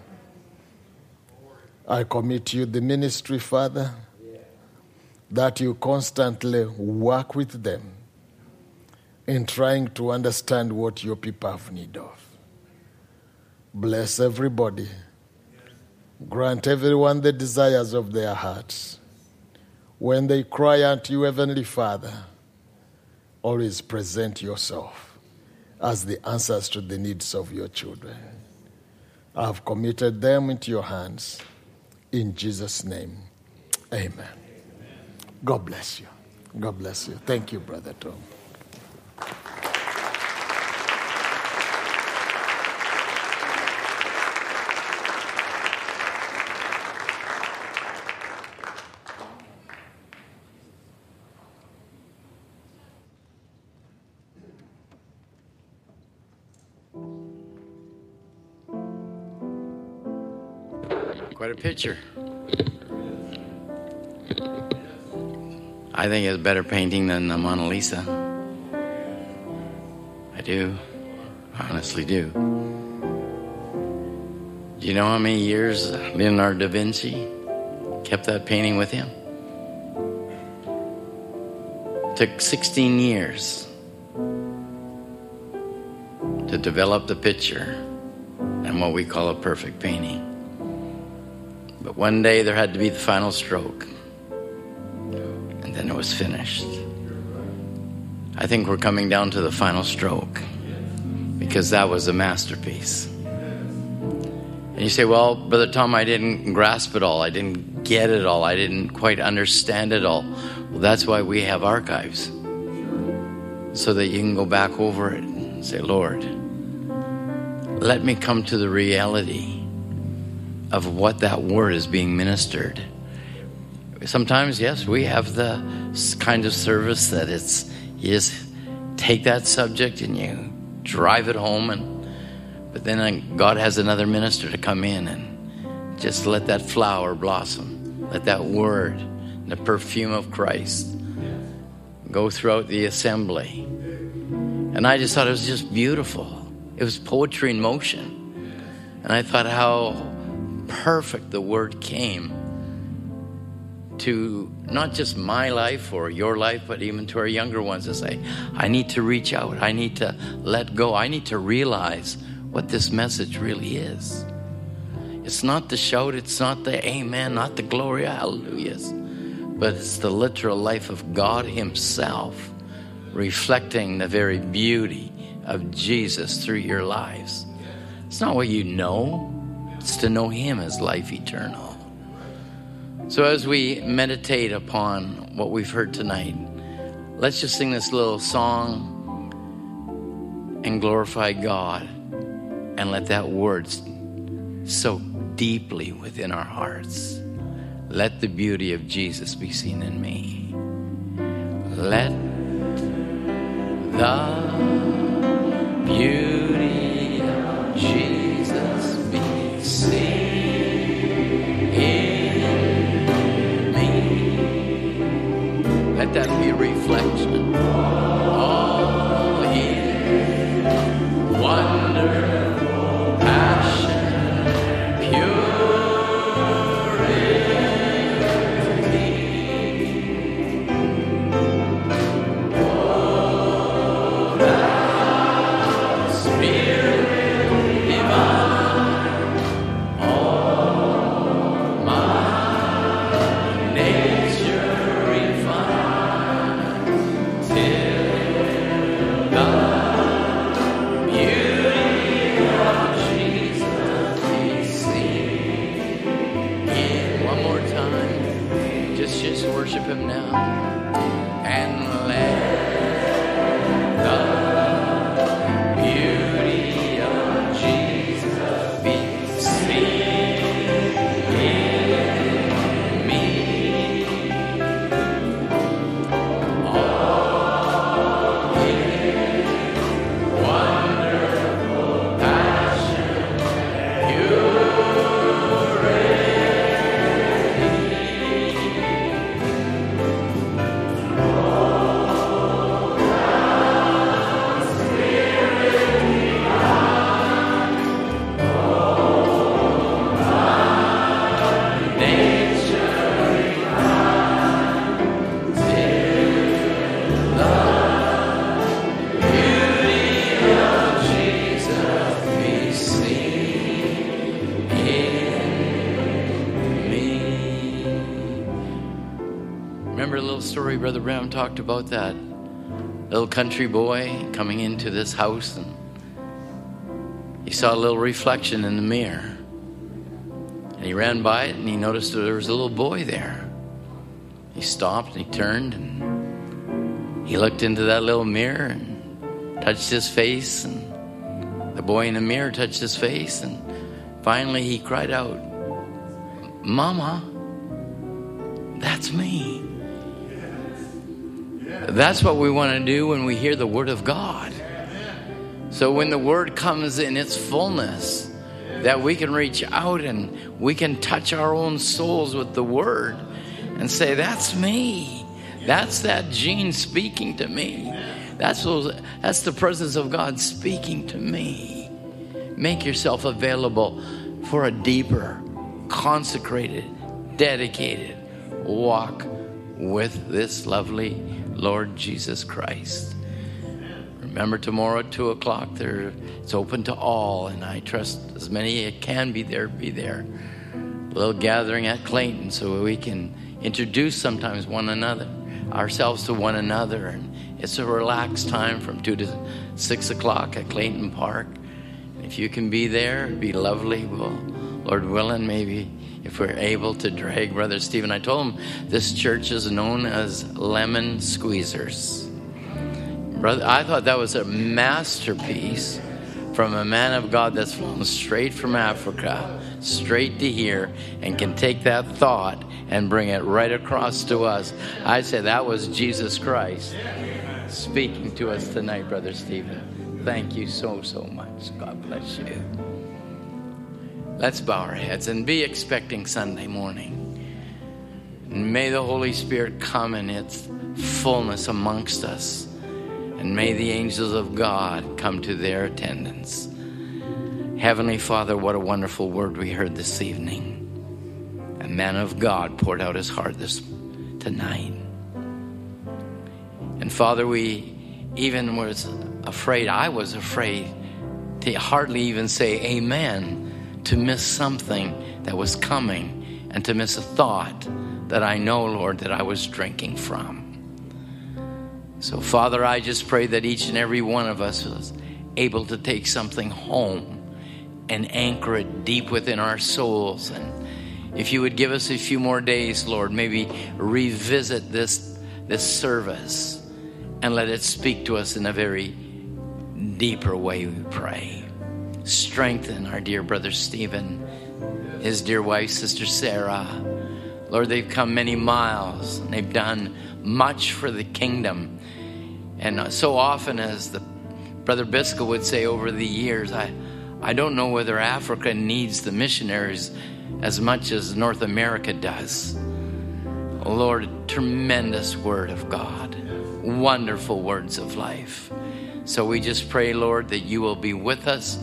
I commit you the ministry, Father, that you constantly work with them in trying to understand what your people have need of. Bless everybody. Grant everyone the desires of their hearts. When they cry unto you, Heavenly Father, always present yourself as the answers to the needs of your children. I have committed them into your hands. In Jesus' name, amen. God bless you. God bless you. Thank you, Brother Tom. A picture. I think it's a better painting than the Mona Lisa. I do. I honestly do. Do you know how many years Leonardo da Vinci kept that painting with him? took 16 years to develop the picture and what we call a perfect painting. But one day there had to be the final stroke, and then it was finished. I think we're coming down to the final stroke because that was a masterpiece. And you say, Well, Brother Tom, I didn't grasp it all. I didn't get it all. I didn't quite understand it all. Well, that's why we have archives so that you can go back over it and say, Lord, let me come to the reality of what that word is being ministered. Sometimes, yes, we have the kind of service that it's you just take that subject and you drive it home, and but then uh, God has another minister to come in and just let that flower blossom, let that word, the perfume of Christ, go throughout the assembly. And I just thought it was just beautiful. It was poetry in motion. And I thought how perfect the word came to not just my life or your life, but even to our younger ones to say, I need to reach out. I need to let go. I need to realize what this message really is. It's not the shout, it's not the amen, not the glory, hallelujahs, but it's the literal life of God Himself reflecting the very beauty of Jesus through your lives. It's not what you know, to know Him as life eternal. So, as we meditate upon what we've heard tonight, let's just sing this little song and glorify God and let that word soak deeply within our hearts. Let the beauty of Jesus be seen in me. Let the beauty That be a reflection of His wonderful Brother Branham talked about that little country boy coming into this house and he saw a little reflection in the mirror. And he ran by it and he noticed that there was a little boy there. He stopped and he turned and he looked into that little mirror and touched his face and the boy in the mirror touched his face and finally he cried out, Mama, that's me. That's what we want to do when we hear the Word of God. So when the Word comes in its fullness, that we can reach out and we can touch our own souls with the Word and say, That's me. That's that gene speaking to me. That's, those, that's the presence of God speaking to me. Make yourself available for a deeper, consecrated, dedicated walk with this lovely Lord Jesus Christ. Remember tomorrow at two o'clock. There, it's open to all, and I trust as many as can be there be there. A little gathering at Clayton, so we can introduce sometimes one another, ourselves to one another, and it's a relaxed time from two to six o'clock at Clayton Park. If you can be there, it'd be lovely. Well, Lord willing, maybe if we're able to drag Brother Stephen. I told him this church is known as Lemon Squeezers. Brother, I thought that was a masterpiece from a man of God that's flown straight from Africa, straight to here, and can take that thought and bring it right across to us. I say that was Jesus Christ speaking to us tonight, Brother Stephen. Thank you so, so much. God bless you. Let's bow our heads and be expecting Sunday morning. And may the Holy Spirit come in its fullness amongst us. And may the angels of God come to their attendance. Heavenly Father, what a wonderful word we heard this evening. A man of God poured out his heart this tonight. And Father, we even was afraid, I was afraid to hardly even say amen, to miss something that was coming and to miss a thought that I know, Lord, that I was drinking from. So, Father, I just pray that each and every one of us was able to take something home and anchor it deep within our souls. And if you would give us a few more days, Lord, maybe revisit this, this service and let it speak to us in a very deeper way, we pray. Strengthen our dear brother Stephen, his dear wife, Sister Sarah. Lord, they've come many miles and they've done much for the kingdom. And so often, as the brother Biscoe would say over the years, I, I don't know whether Africa needs the missionaries as much as North America does. Lord, tremendous word of God, wonderful words of life. So we just pray, Lord, that you will be with us,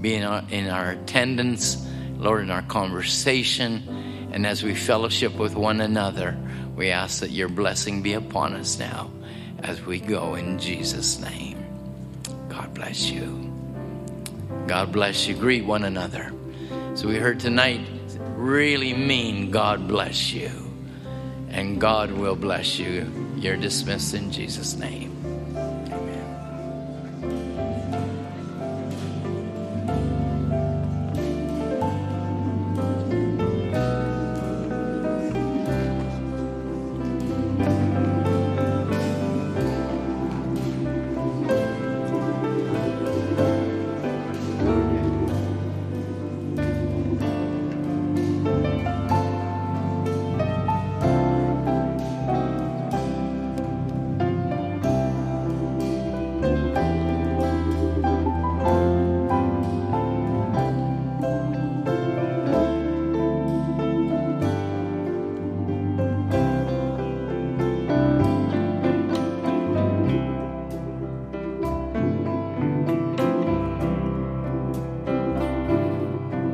be in our, in our attendance, Lord, in our conversation, and as we fellowship with one another, we ask that your blessing be upon us now as we go in Jesus' name. God bless you. God bless you. Greet one another. So we heard tonight really mean God bless you. And God will bless you. You're dismissed in Jesus' name.